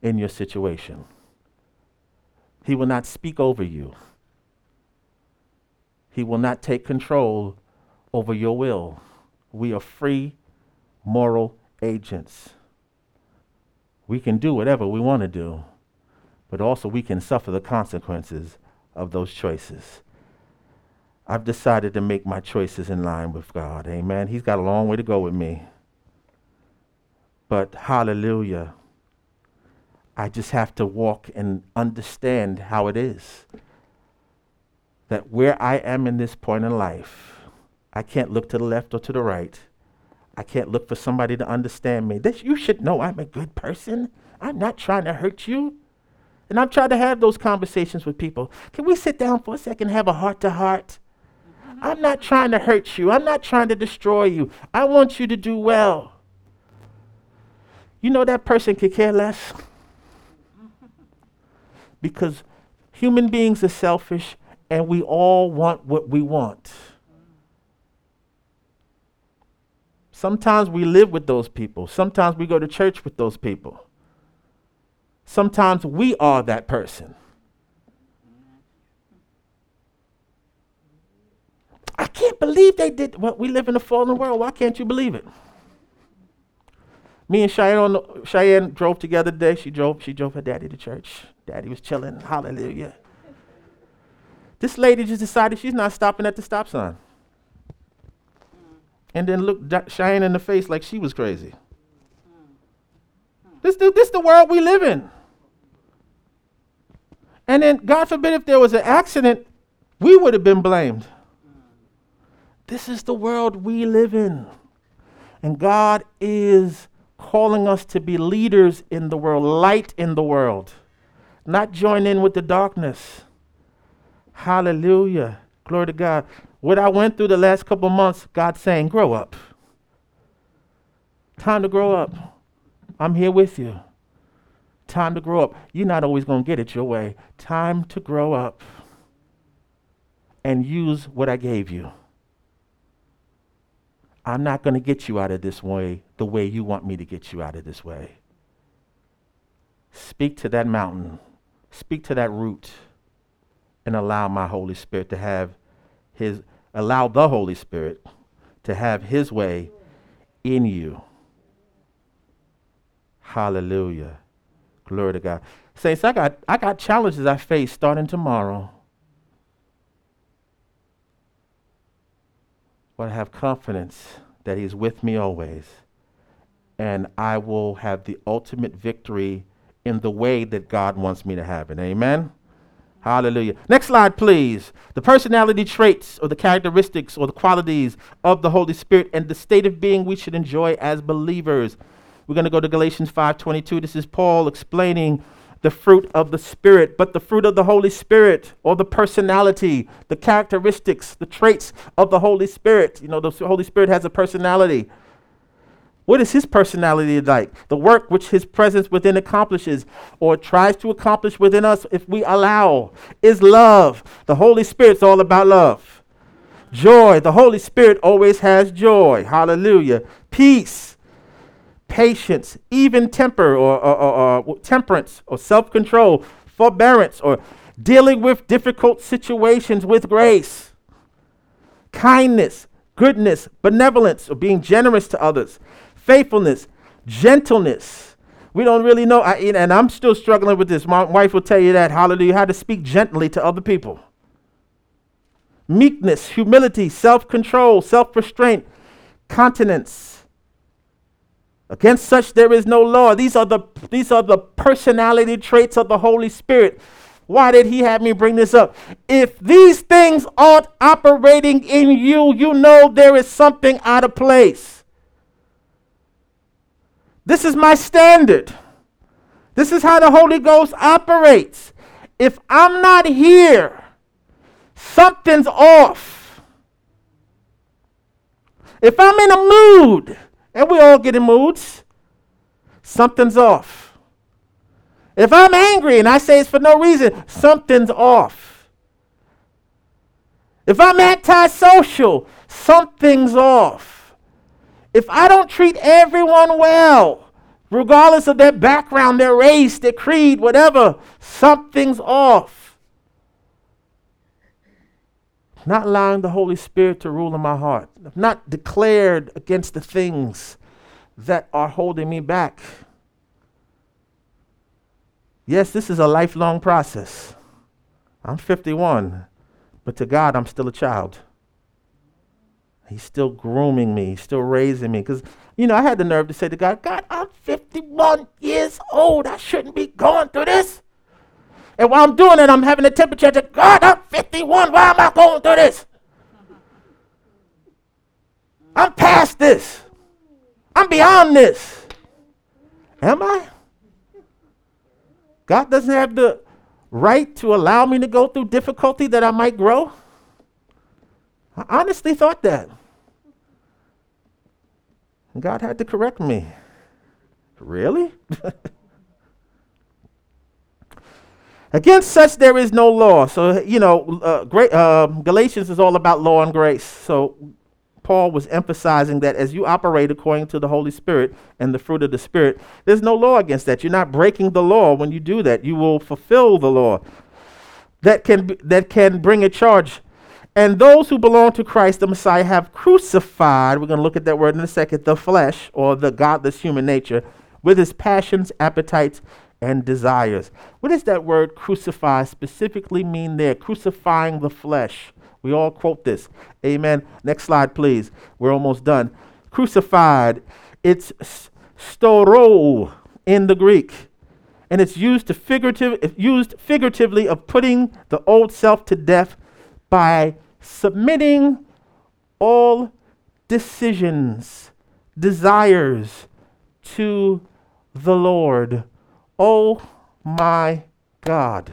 in your situation. He will not speak over you. He will not take control over your will. We are free moral agents. We can do whatever we want to do, but also we can suffer the consequences of those choices. I've decided to make my choices in line with God. Amen. He's got a long way to go with me. But hallelujah. I just have to walk and understand how it is. That where I am in this point in life, I can't look to the left or to the right. I can't look for somebody to understand me. This, you should know I'm a good person. I'm not trying to hurt you. And I'm trying to have those conversations with people. Can we sit down for a second and have a heart to heart? I'm not trying to hurt you. I'm not trying to destroy you. I want you to do well. You know that person could care less? Because human beings are selfish and we all want what we want. Sometimes we live with those people. Sometimes we go to church with those people. Sometimes we are that person. I can't believe they did what we live in a fallen world. Why can't you believe it? Me and Cheyenne, Cheyenne drove together today. She drove, she drove her daddy to church. Daddy was chilling. Hallelujah. This lady just decided she's not stopping at the stop sign. Mm. And then looked Cheyenne in the face like she was crazy. This, this, this the world we live in. And then, God forbid, if there was an accident, we would have been blamed. Mm. This is the world we live in. And God is calling us to be leaders in the world, light in the world, not join in with the darkness. Hallelujah. Glory to God. What I went through the last couple months, God saying, grow up. Time to grow up. I'm here with you. Time to grow up. You're not always going to get it your way. Time to grow up and use what I gave you. I'm not going to get you out of this way the way you want me to get you out of this way. Speak to that mountain, speak to that root, and allow my Holy Spirit to have his, allow the Holy Spirit to have his way in you. Hallelujah. Glory to God. Saints, I got, I got challenges I face starting tomorrow. But I have confidence that He's with me always. And I will have the ultimate victory in the way that God wants me to have it. Amen? Hallelujah. Next slide, please. The personality traits or the characteristics or the qualities of the Holy Spirit and the state of being we should enjoy as believers. We're going to go to Galatians 5:22. This is Paul explaining the fruit of the Spirit, but the fruit of the Holy Spirit, or the personality, the characteristics, the traits of the Holy Spirit. You know, the Holy Spirit has a personality. What is his personality like? The work which his presence within accomplishes or tries to accomplish within us if we allow is love. The Holy Spirit's all about love. Joy. The Holy Spirit always has joy. Hallelujah. Peace patience, even temper or, or, or, or temperance or self control, forbearance, or dealing with difficult situations with grace, kindness, goodness, benevolence, or being generous to others, faithfulness, gentleness. We don't really know, I, and I'm still struggling with this. My wife will tell you that, hallelujah, how to speak gently to other people. Meekness, humility, self control, self restraint, continence, Against such there is no law. These are the these are the personality traits of the Holy Spirit. Why did he have me bring this up? If these things aren't operating in you, you know there is something out of place. This is my standard. This is how the Holy Ghost operates. If I'm not here, something's off. If I'm in a mood, and we all get in moods. Something's off. If I'm angry and I say it's for no reason, something's off. If I'm antisocial, something's off. If I don't treat everyone well, regardless of their background, their race, their creed, whatever, something's off. not allowing the Holy Spirit to rule in my heart, I've not declared against the things that are holding me back. Yes, this is a lifelong process. I'm 51, but to God, I'm still a child. He's still grooming me, He's still raising me. Because, you know, I had the nerve to say to God, God, I'm 51 years old. I shouldn't be going through this. And while I'm doing it, I'm having a temperature to God, I'm 51. Why am I going through this? I'm past this. I'm beyond this. Am I? God doesn't have the right to allow me to go through difficulty that I might grow? I honestly thought that. God had to correct me. Really? Against such there is no law. So, you know, uh, great, uh, Galatians is all about law and grace. So, Paul was emphasizing that as you operate according to the Holy Spirit and the fruit of the Spirit, there's no law against that. You're not breaking the law when you do that. You will fulfill the law. That can, that can bring a charge. And those who belong to Christ, the Messiah, have crucified, we're going to look at that word in a second, the flesh or the godless human nature with his passions, appetites, and desires. What does that word crucify specifically mean there? Crucifying the flesh. We all quote this. Amen. Next slide, please. We're almost done. Crucified. It's stauroo in the Greek. and it's used to figurative used figuratively of putting the old self to death by submitting all decisions, desires to the Lord. Oh my God.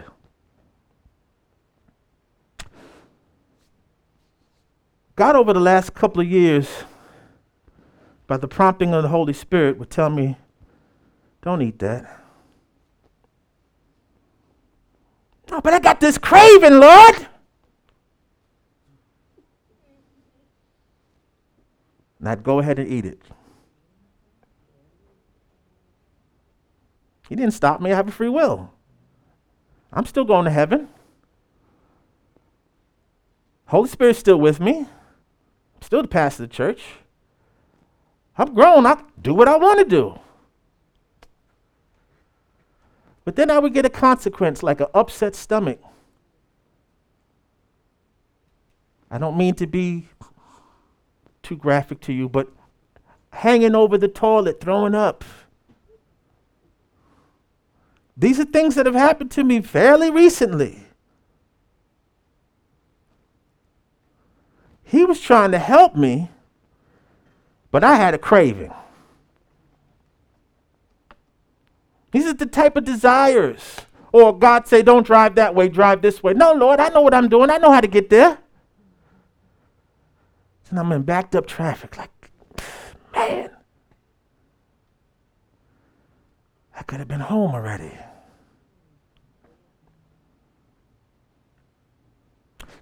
God, over the last couple of years, by the prompting of the Holy Spirit, would tell me, don't eat that. Oh, but I got this craving, Lord. I'd go ahead and eat it. He didn't stop me. I have a free will. I'm still going to heaven. Holy Spirit's still with me. I'm still the pastor of the church. I'm grown. I do what I want to do. But then I would get a consequence like an upset stomach. I don't mean to be too graphic to you, but hanging over the toilet, throwing up. These are things that have happened to me fairly recently. He was trying to help me, but I had a craving. These are the type of desires. Or God say, don't drive that way, drive this way. No, Lord, I know what I'm doing. I know how to get there. And I'm in backed up traffic, like, man, I could have been home already.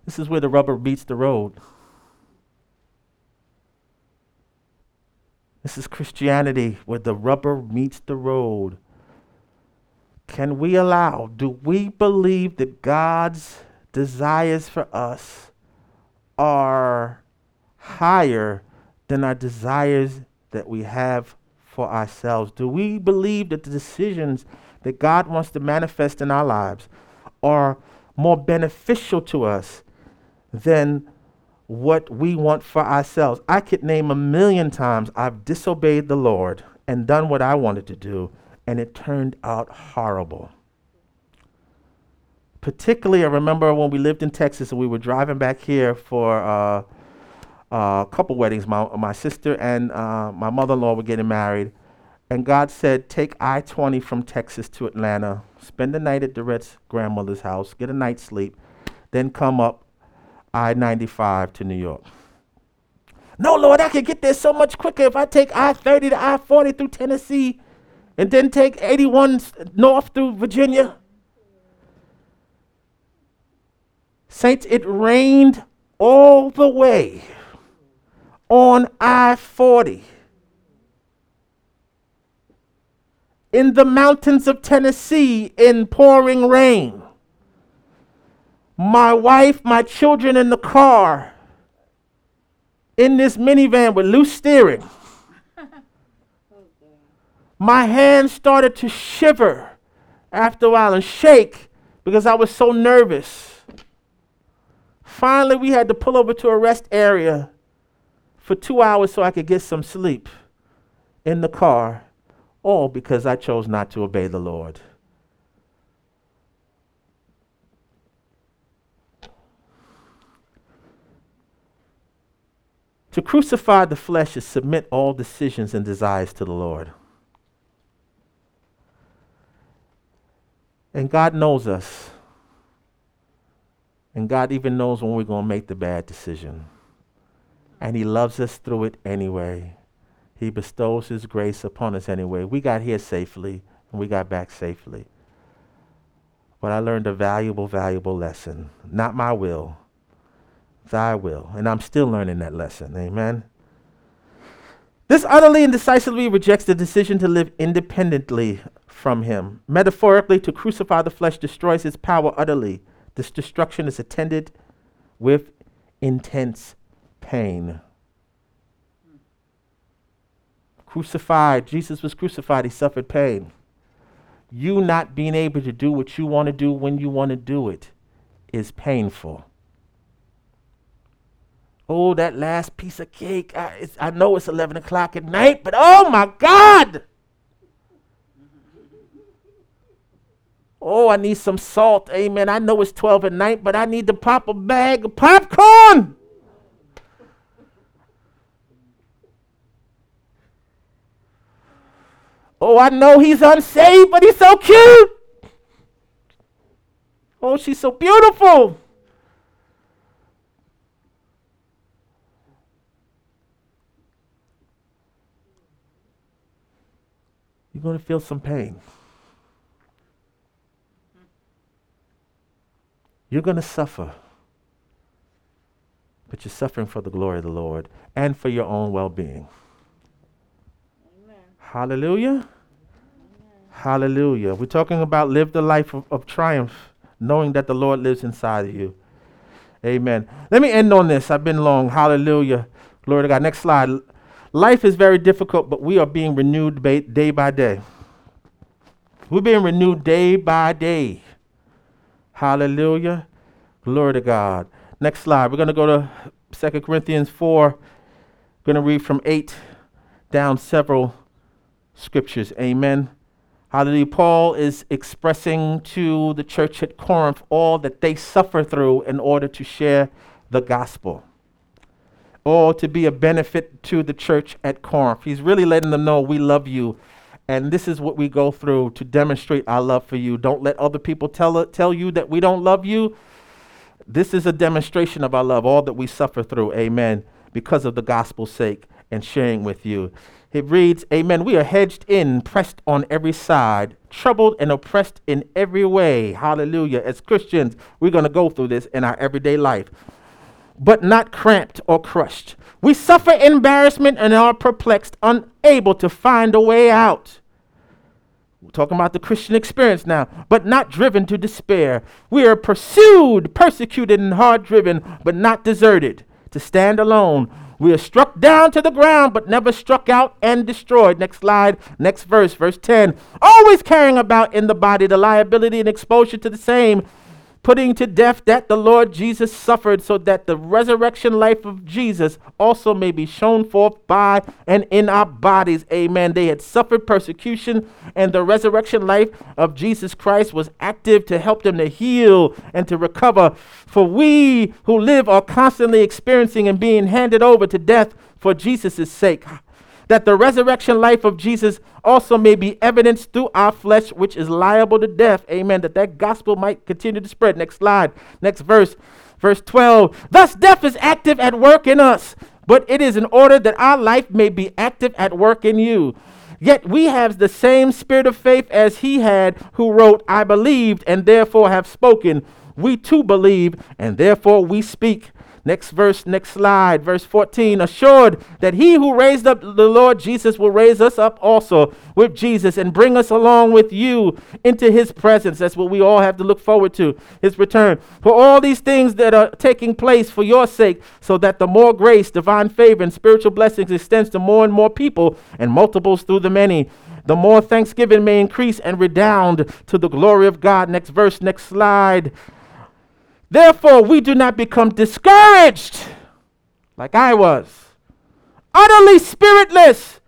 This is where the rubber meets the road. This is Christianity where the rubber meets the road. Can we allow, do we believe that God's desires for us are higher than our desires that we have for ourselves? Do we believe that the decisions that God wants to manifest in our lives are more beneficial to us than what we want for ourselves? I could name a million times I've disobeyed the Lord and done what I wanted to do, and it turned out horrible. Particularly, I remember when we lived in Texas and we were driving back here for uh, a couple weddings. My, my sister and uh, my mother in law were getting married. And God said, Take I 20 from Texas to Atlanta, spend the night at Dorette's grandmother's house, get a night's sleep, then come up I 95 to New York. No, Lord, I could get there so much quicker if I take I 30 to I 40 through Tennessee and then take 81 north through Virginia. Saints, it rained all the way on I 40 in the mountains of Tennessee in pouring rain. My wife, my children in the car, in this minivan with loose steering. my hands started to shiver after a while and shake because I was so nervous. Finally, we had to pull over to a rest area for two hours so I could get some sleep in the car, all because I chose not to obey the Lord. To crucify the flesh is submit all decisions and desires to the Lord. And God knows us. And God even knows when we're going to make the bad decision and He loves us through it anyway. He bestows His grace upon us anyway. We got here safely, and we got back safely. But I learned a valuable, valuable lesson. Not my will, thy will. And I'm still learning that lesson. Amen. This utterly and decisively rejects the decision to live independently from Him. Metaphorically, to crucify the flesh destroys His power utterly. This destruction is attended with intense pain. Crucified, Jesus was crucified, he suffered pain. You not being able to do what you want to do when you want to do it is painful. Oh, that last piece of cake. I, I know it's 11 o'clock at night, but oh my God! Oh, I need some salt. Amen. I know it's 12 at night, but I need to pop a bag of popcorn. Oh, I know he's unsaved, but he's so cute. Oh, she's so beautiful. You're going to feel some pain. You're going to suffer. But you're suffering for the glory of the Lord and for your own well being. Hallelujah. Hallelujah. We're talking about live the life of, of triumph, knowing that the Lord lives inside of you. Amen. Let me end on this. I've been long. Hallelujah. Glory to God. Next slide. Life is very difficult, but we are being renewed day by day. We're being renewed day by day. Hallelujah. Glory to God. Next slide. We're going to go to 2 Corinthians 4. We're going to read from 8 down several scriptures. Amen. Hallelujah. Paul is expressing to the church at Corinth all that they suffer through in order to share the gospel or to be a benefit to the church at Corinth. He's really letting them know we love you. And this is what we go through to demonstrate our love for you. Don't let other people tell, tell you that we don't love you. This is a demonstration of our love, all that we suffer through. Amen. Because of the gospel's sake and sharing with you. It reads, Amen. We are hedged in, pressed on every side, troubled and oppressed in every way. Hallelujah. As Christians, we're going to go through this in our everyday life but not cramped or crushed. We suffer embarrassment and are perplexed, unable to find a way out. We're talking about the Christian experience now, but not driven to despair. We are pursued, persecuted, and hard driven, but not deserted to stand alone. We are struck down to the ground, but never struck out and destroyed. Next slide, next verse, verse 10. Always carrying about in the body the liability and exposure to the same putting to death that the Lord Jesus suffered, so that the resurrection life of Jesus also may be shown forth by and in our bodies. Amen. They had suffered persecution, and the resurrection life of Jesus Christ was active to help them to heal and to recover. For we who live are constantly experiencing and being handed over to death for Jesus' sake that the resurrection life of Jesus also may be evidenced through our flesh, which is liable to death. Amen. That that gospel might continue to spread. Next slide. Next verse. Verse 12. Thus death is active at work in us, but it is in order that our life may be active at work in you. Yet we have the same spirit of faith as he had who wrote, I believed and therefore have spoken. We too believe and therefore we speak Next verse, next slide, verse 14. Assured that he who raised up the Lord Jesus will raise us up also with Jesus and bring us along with you into his presence. That's what we all have to look forward to, his return. For all these things that are taking place for your sake, so that the more grace, divine favor, and spiritual blessings extends to more and more people and multiples through the many the more thanksgiving may increase and redound to the glory of God. Next verse, next slide. Therefore, we do not become discouraged like I was, utterly spiritless,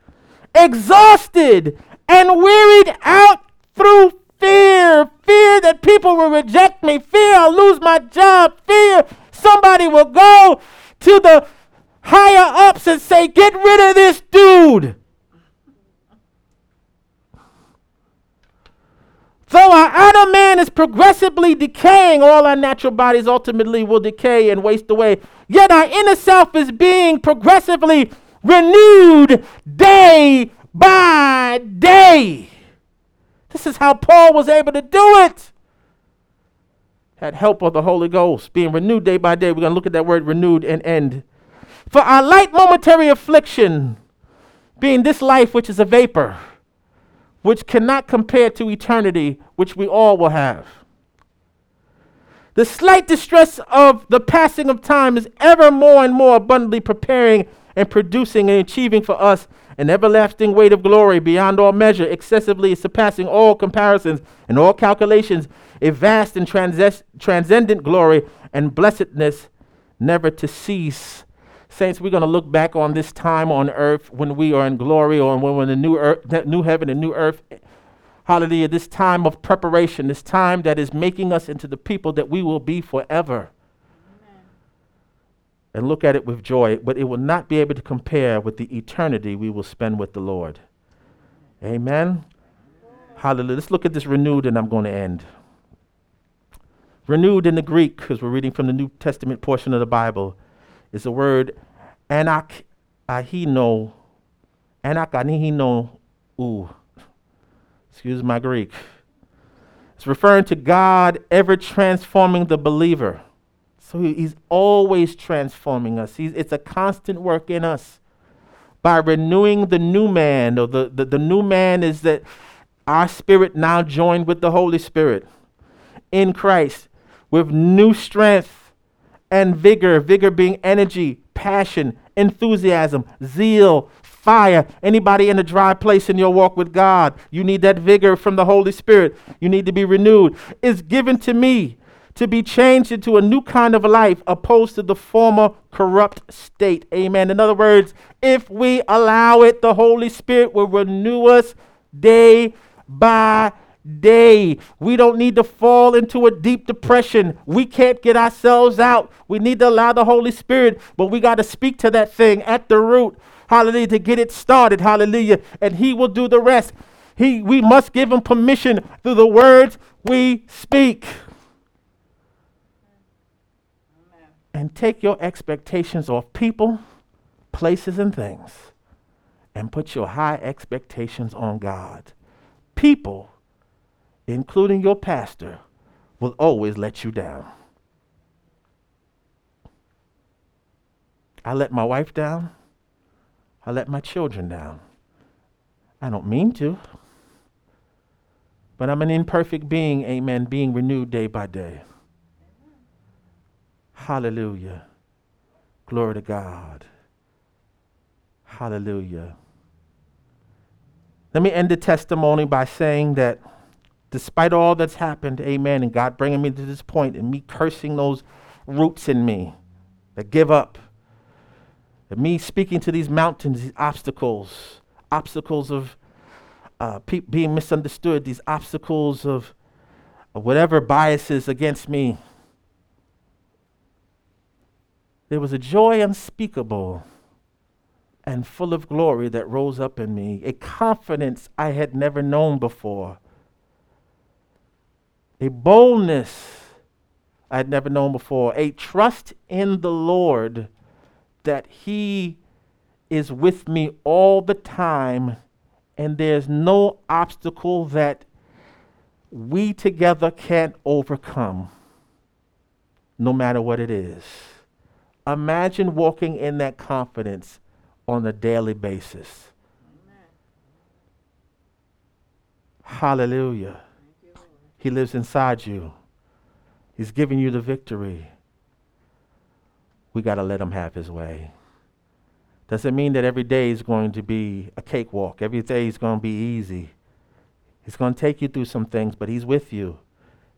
exhausted, and wearied out through fear. Fear that people will reject me, fear I'll lose my job, fear somebody will go to the higher ups and say, Get rid of this dude. Though our outer man is progressively decaying, all our natural bodies ultimately will decay and waste away. Yet our inner self is being progressively renewed day by day. This is how Paul was able to do it. Had help of the Holy Ghost, being renewed day by day. We're going to look at that word renewed and end. For our light momentary affliction, being this life which is a vapor which cannot compare to eternity, which we all will have. The slight distress of the passing of time is ever more and more abundantly preparing and producing and achieving for us an everlasting weight of glory beyond all measure, excessively surpassing all comparisons and all calculations, a vast and transcendent glory and blessedness never to cease Saints, we're going to look back on this time on earth when we are in glory or when we're in the new, earth, new heaven and new earth. Hallelujah. This time of preparation, this time that is making us into the people that we will be forever. Amen. And look at it with joy, but it will not be able to compare with the eternity we will spend with the Lord. Amen. Hallelujah. Let's look at this renewed, and I'm going to end. Renewed in the Greek, because we're reading from the New Testament portion of the Bible, is the word anak ahino, anak anihino u. Excuse my Greek. It's referring to God ever transforming the believer. So he's always transforming us. He's, it's a constant work in us. By renewing the new man, or the, the, the new man is that our spirit now joined with the Holy Spirit in Christ with new strength and vigor, vigor being energy, passion, enthusiasm, zeal, fire. Anybody in a dry place in your walk with God, you need that vigor from the Holy Spirit. You need to be renewed. It's given to me to be changed into a new kind of life opposed to the former corrupt state. Amen. In other words, if we allow it, the Holy Spirit will renew us day by day. We don't need to fall into a deep depression. We can't get ourselves out. We need to allow the Holy Spirit, but we got to speak to that thing at the root. Hallelujah, to get it started. Hallelujah. And He will do the rest. He, we must give Him permission through the words we speak. And take your expectations off people, places, and things, and put your high expectations on God. People including your pastor, will always let you down. I let my wife down. I let my children down. I don't mean to. But I'm an imperfect being, amen, being renewed day by day. Hallelujah. Glory to God. Hallelujah. Let me end the testimony by saying that despite all that's happened, amen, and God bringing me to this point and me cursing those roots in me that give up, me speaking to these mountains, these obstacles, obstacles of uh, pe- being misunderstood, these obstacles of, of whatever biases against me. There was a joy unspeakable and full of glory that rose up in me, a confidence I had never known before a boldness I had never known before, a trust in the Lord that He is with me all the time, and there's no obstacle that we together can't overcome, no matter what it is. Imagine walking in that confidence on a daily basis. Amen. Hallelujah. He lives inside you. He's giving you the victory. We got to let him have his way. Doesn't mean that every day is going to be a cakewalk. Every day is going to be easy. He's going to take you through some things, but he's with you.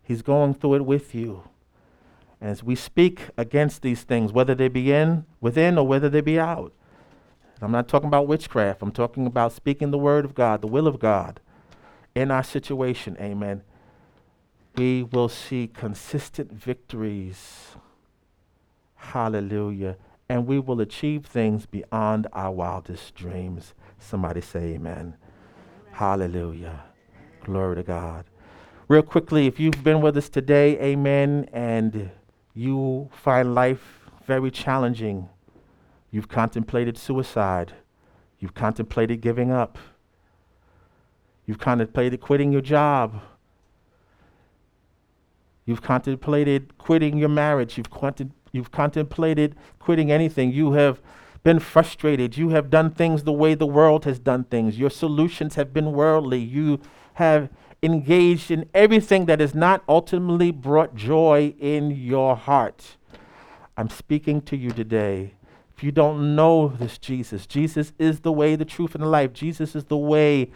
He's going through it with you. And as we speak against these things, whether they be in, within or whether they be out, I'm not talking about witchcraft. I'm talking about speaking the word of God, the will of God in our situation. Amen we will see consistent victories. Hallelujah. And we will achieve things beyond our wildest dreams. Somebody say amen. Hallelujah. Glory to God. Real quickly, if you've been with us today, amen, and you find life very challenging, you've contemplated suicide, you've contemplated giving up, you've contemplated quitting your job You've contemplated quitting your marriage. You've, contem- you've contemplated quitting anything. You have been frustrated. You have done things the way the world has done things. Your solutions have been worldly. You have engaged in everything that has not ultimately brought joy in your heart. I'm speaking to you today. If you don't know this Jesus, Jesus is the way, the truth, and the life. Jesus is the way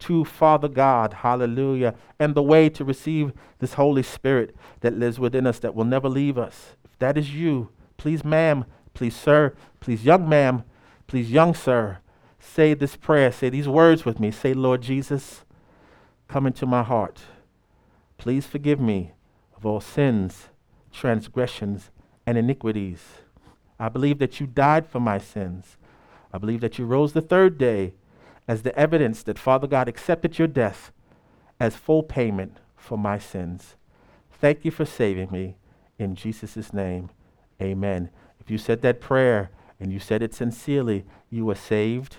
to Father God, hallelujah, and the way to receive this Holy Spirit that lives within us that will never leave us. If that is you, please, ma'am, please, sir, please, young ma'am, please, young sir, say this prayer, say these words with me. Say, Lord Jesus, come into my heart. Please forgive me of all sins, transgressions, and iniquities. I believe that you died for my sins. I believe that you rose the third day as the evidence that Father God accepted your death as full payment for my sins. Thank you for saving me. In Jesus' name, amen. If you said that prayer and you said it sincerely, you are saved.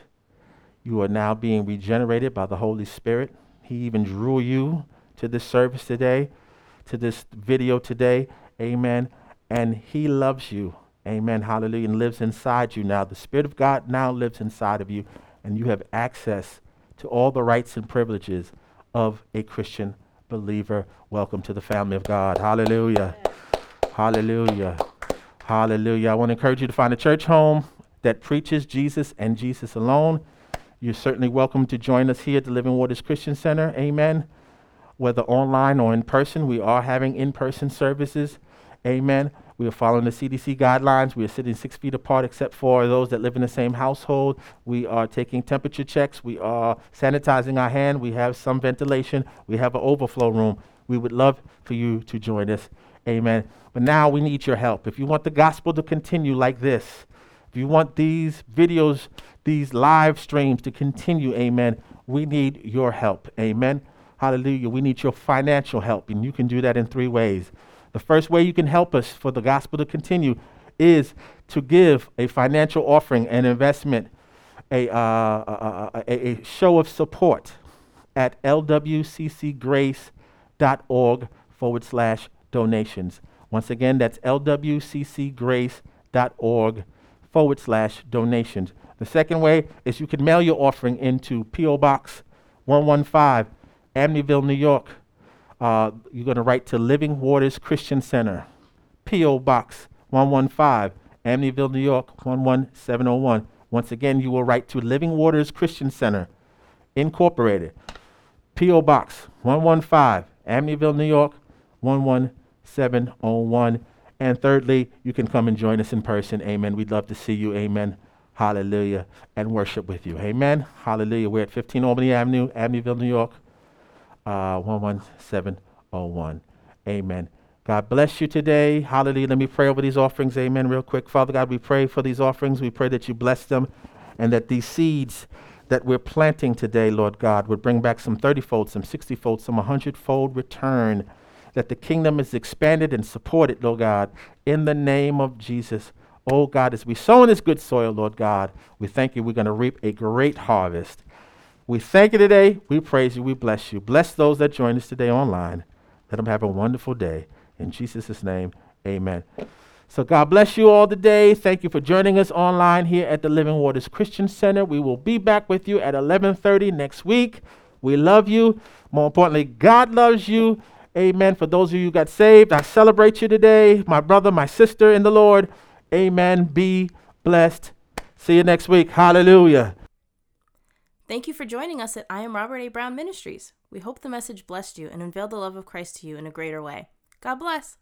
You are now being regenerated by the Holy Spirit. He even drew you to this service today, to this video today. Amen. And He loves you. Amen. Hallelujah. And lives inside you now. The Spirit of God now lives inside of you, and you have access to all the rights and privileges of a Christian believer. Welcome to the family of God. Hallelujah. Hallelujah. Hallelujah. I want to encourage you to find a church home that preaches Jesus and Jesus alone. You're certainly welcome to join us here at the Living Waters Christian Center. Amen. Whether online or in person, we are having in person services. Amen. We are following the CDC guidelines. We are sitting six feet apart, except for those that live in the same household. We are taking temperature checks. We are sanitizing our hand. We have some ventilation. We have an overflow room. We would love for you to join us. Amen. But now we need your help. If you want the gospel to continue like this, if you want these videos, these live streams to continue, amen, we need your help. Amen. Hallelujah. We need your financial help, and you can do that in three ways. The first way you can help us for the gospel to continue is to give a financial offering, an investment, a, uh, a, a, a show of support at lwccgrace.org forward slash donations. Once again, that's lwccgrace.org forward slash donations. The second way is you can mail your offering into P.O. Box 115, Amityville, New York uh, you're going to write to Living Waters Christian Center, P.O. Box 115, Amityville, New York 11701. Once again, you will write to Living Waters Christian Center, Incorporated, P.O. Box 115, Amityville, New York 11701. And thirdly, you can come and join us in person. Amen. We'd love to see you. Amen. Hallelujah. And worship with you. Amen. Hallelujah. We're at 15 Albany Avenue, Amityville, New York uh, 11701. Amen. God bless you today. Hallelujah. Let me pray over these offerings. Amen. Real quick. Father God, we pray for these offerings. We pray that you bless them and that these seeds that we're planting today, Lord God, would bring back some 30 fold, some 60 fold, some 100 fold return. That the kingdom is expanded and supported, Lord God, in the name of Jesus. Oh God, as we sow in this good soil, Lord God, we thank you we're going to reap a great harvest. We thank you today. We praise you. We bless you. Bless those that join us today online. Let them have a wonderful day. In Jesus' name, amen. So God bless you all today. Thank you for joining us online here at the Living Waters Christian Center. We will be back with you at 11:30 next week. We love you. More importantly, God loves you. Amen. For those of you who got saved, I celebrate you today. My brother, my sister in the Lord. Amen. Be blessed. See you next week. Hallelujah. Thank you for joining us at I Am Robert A. Brown Ministries. We hope the message blessed you and unveiled the love of Christ to you in a greater way. God bless.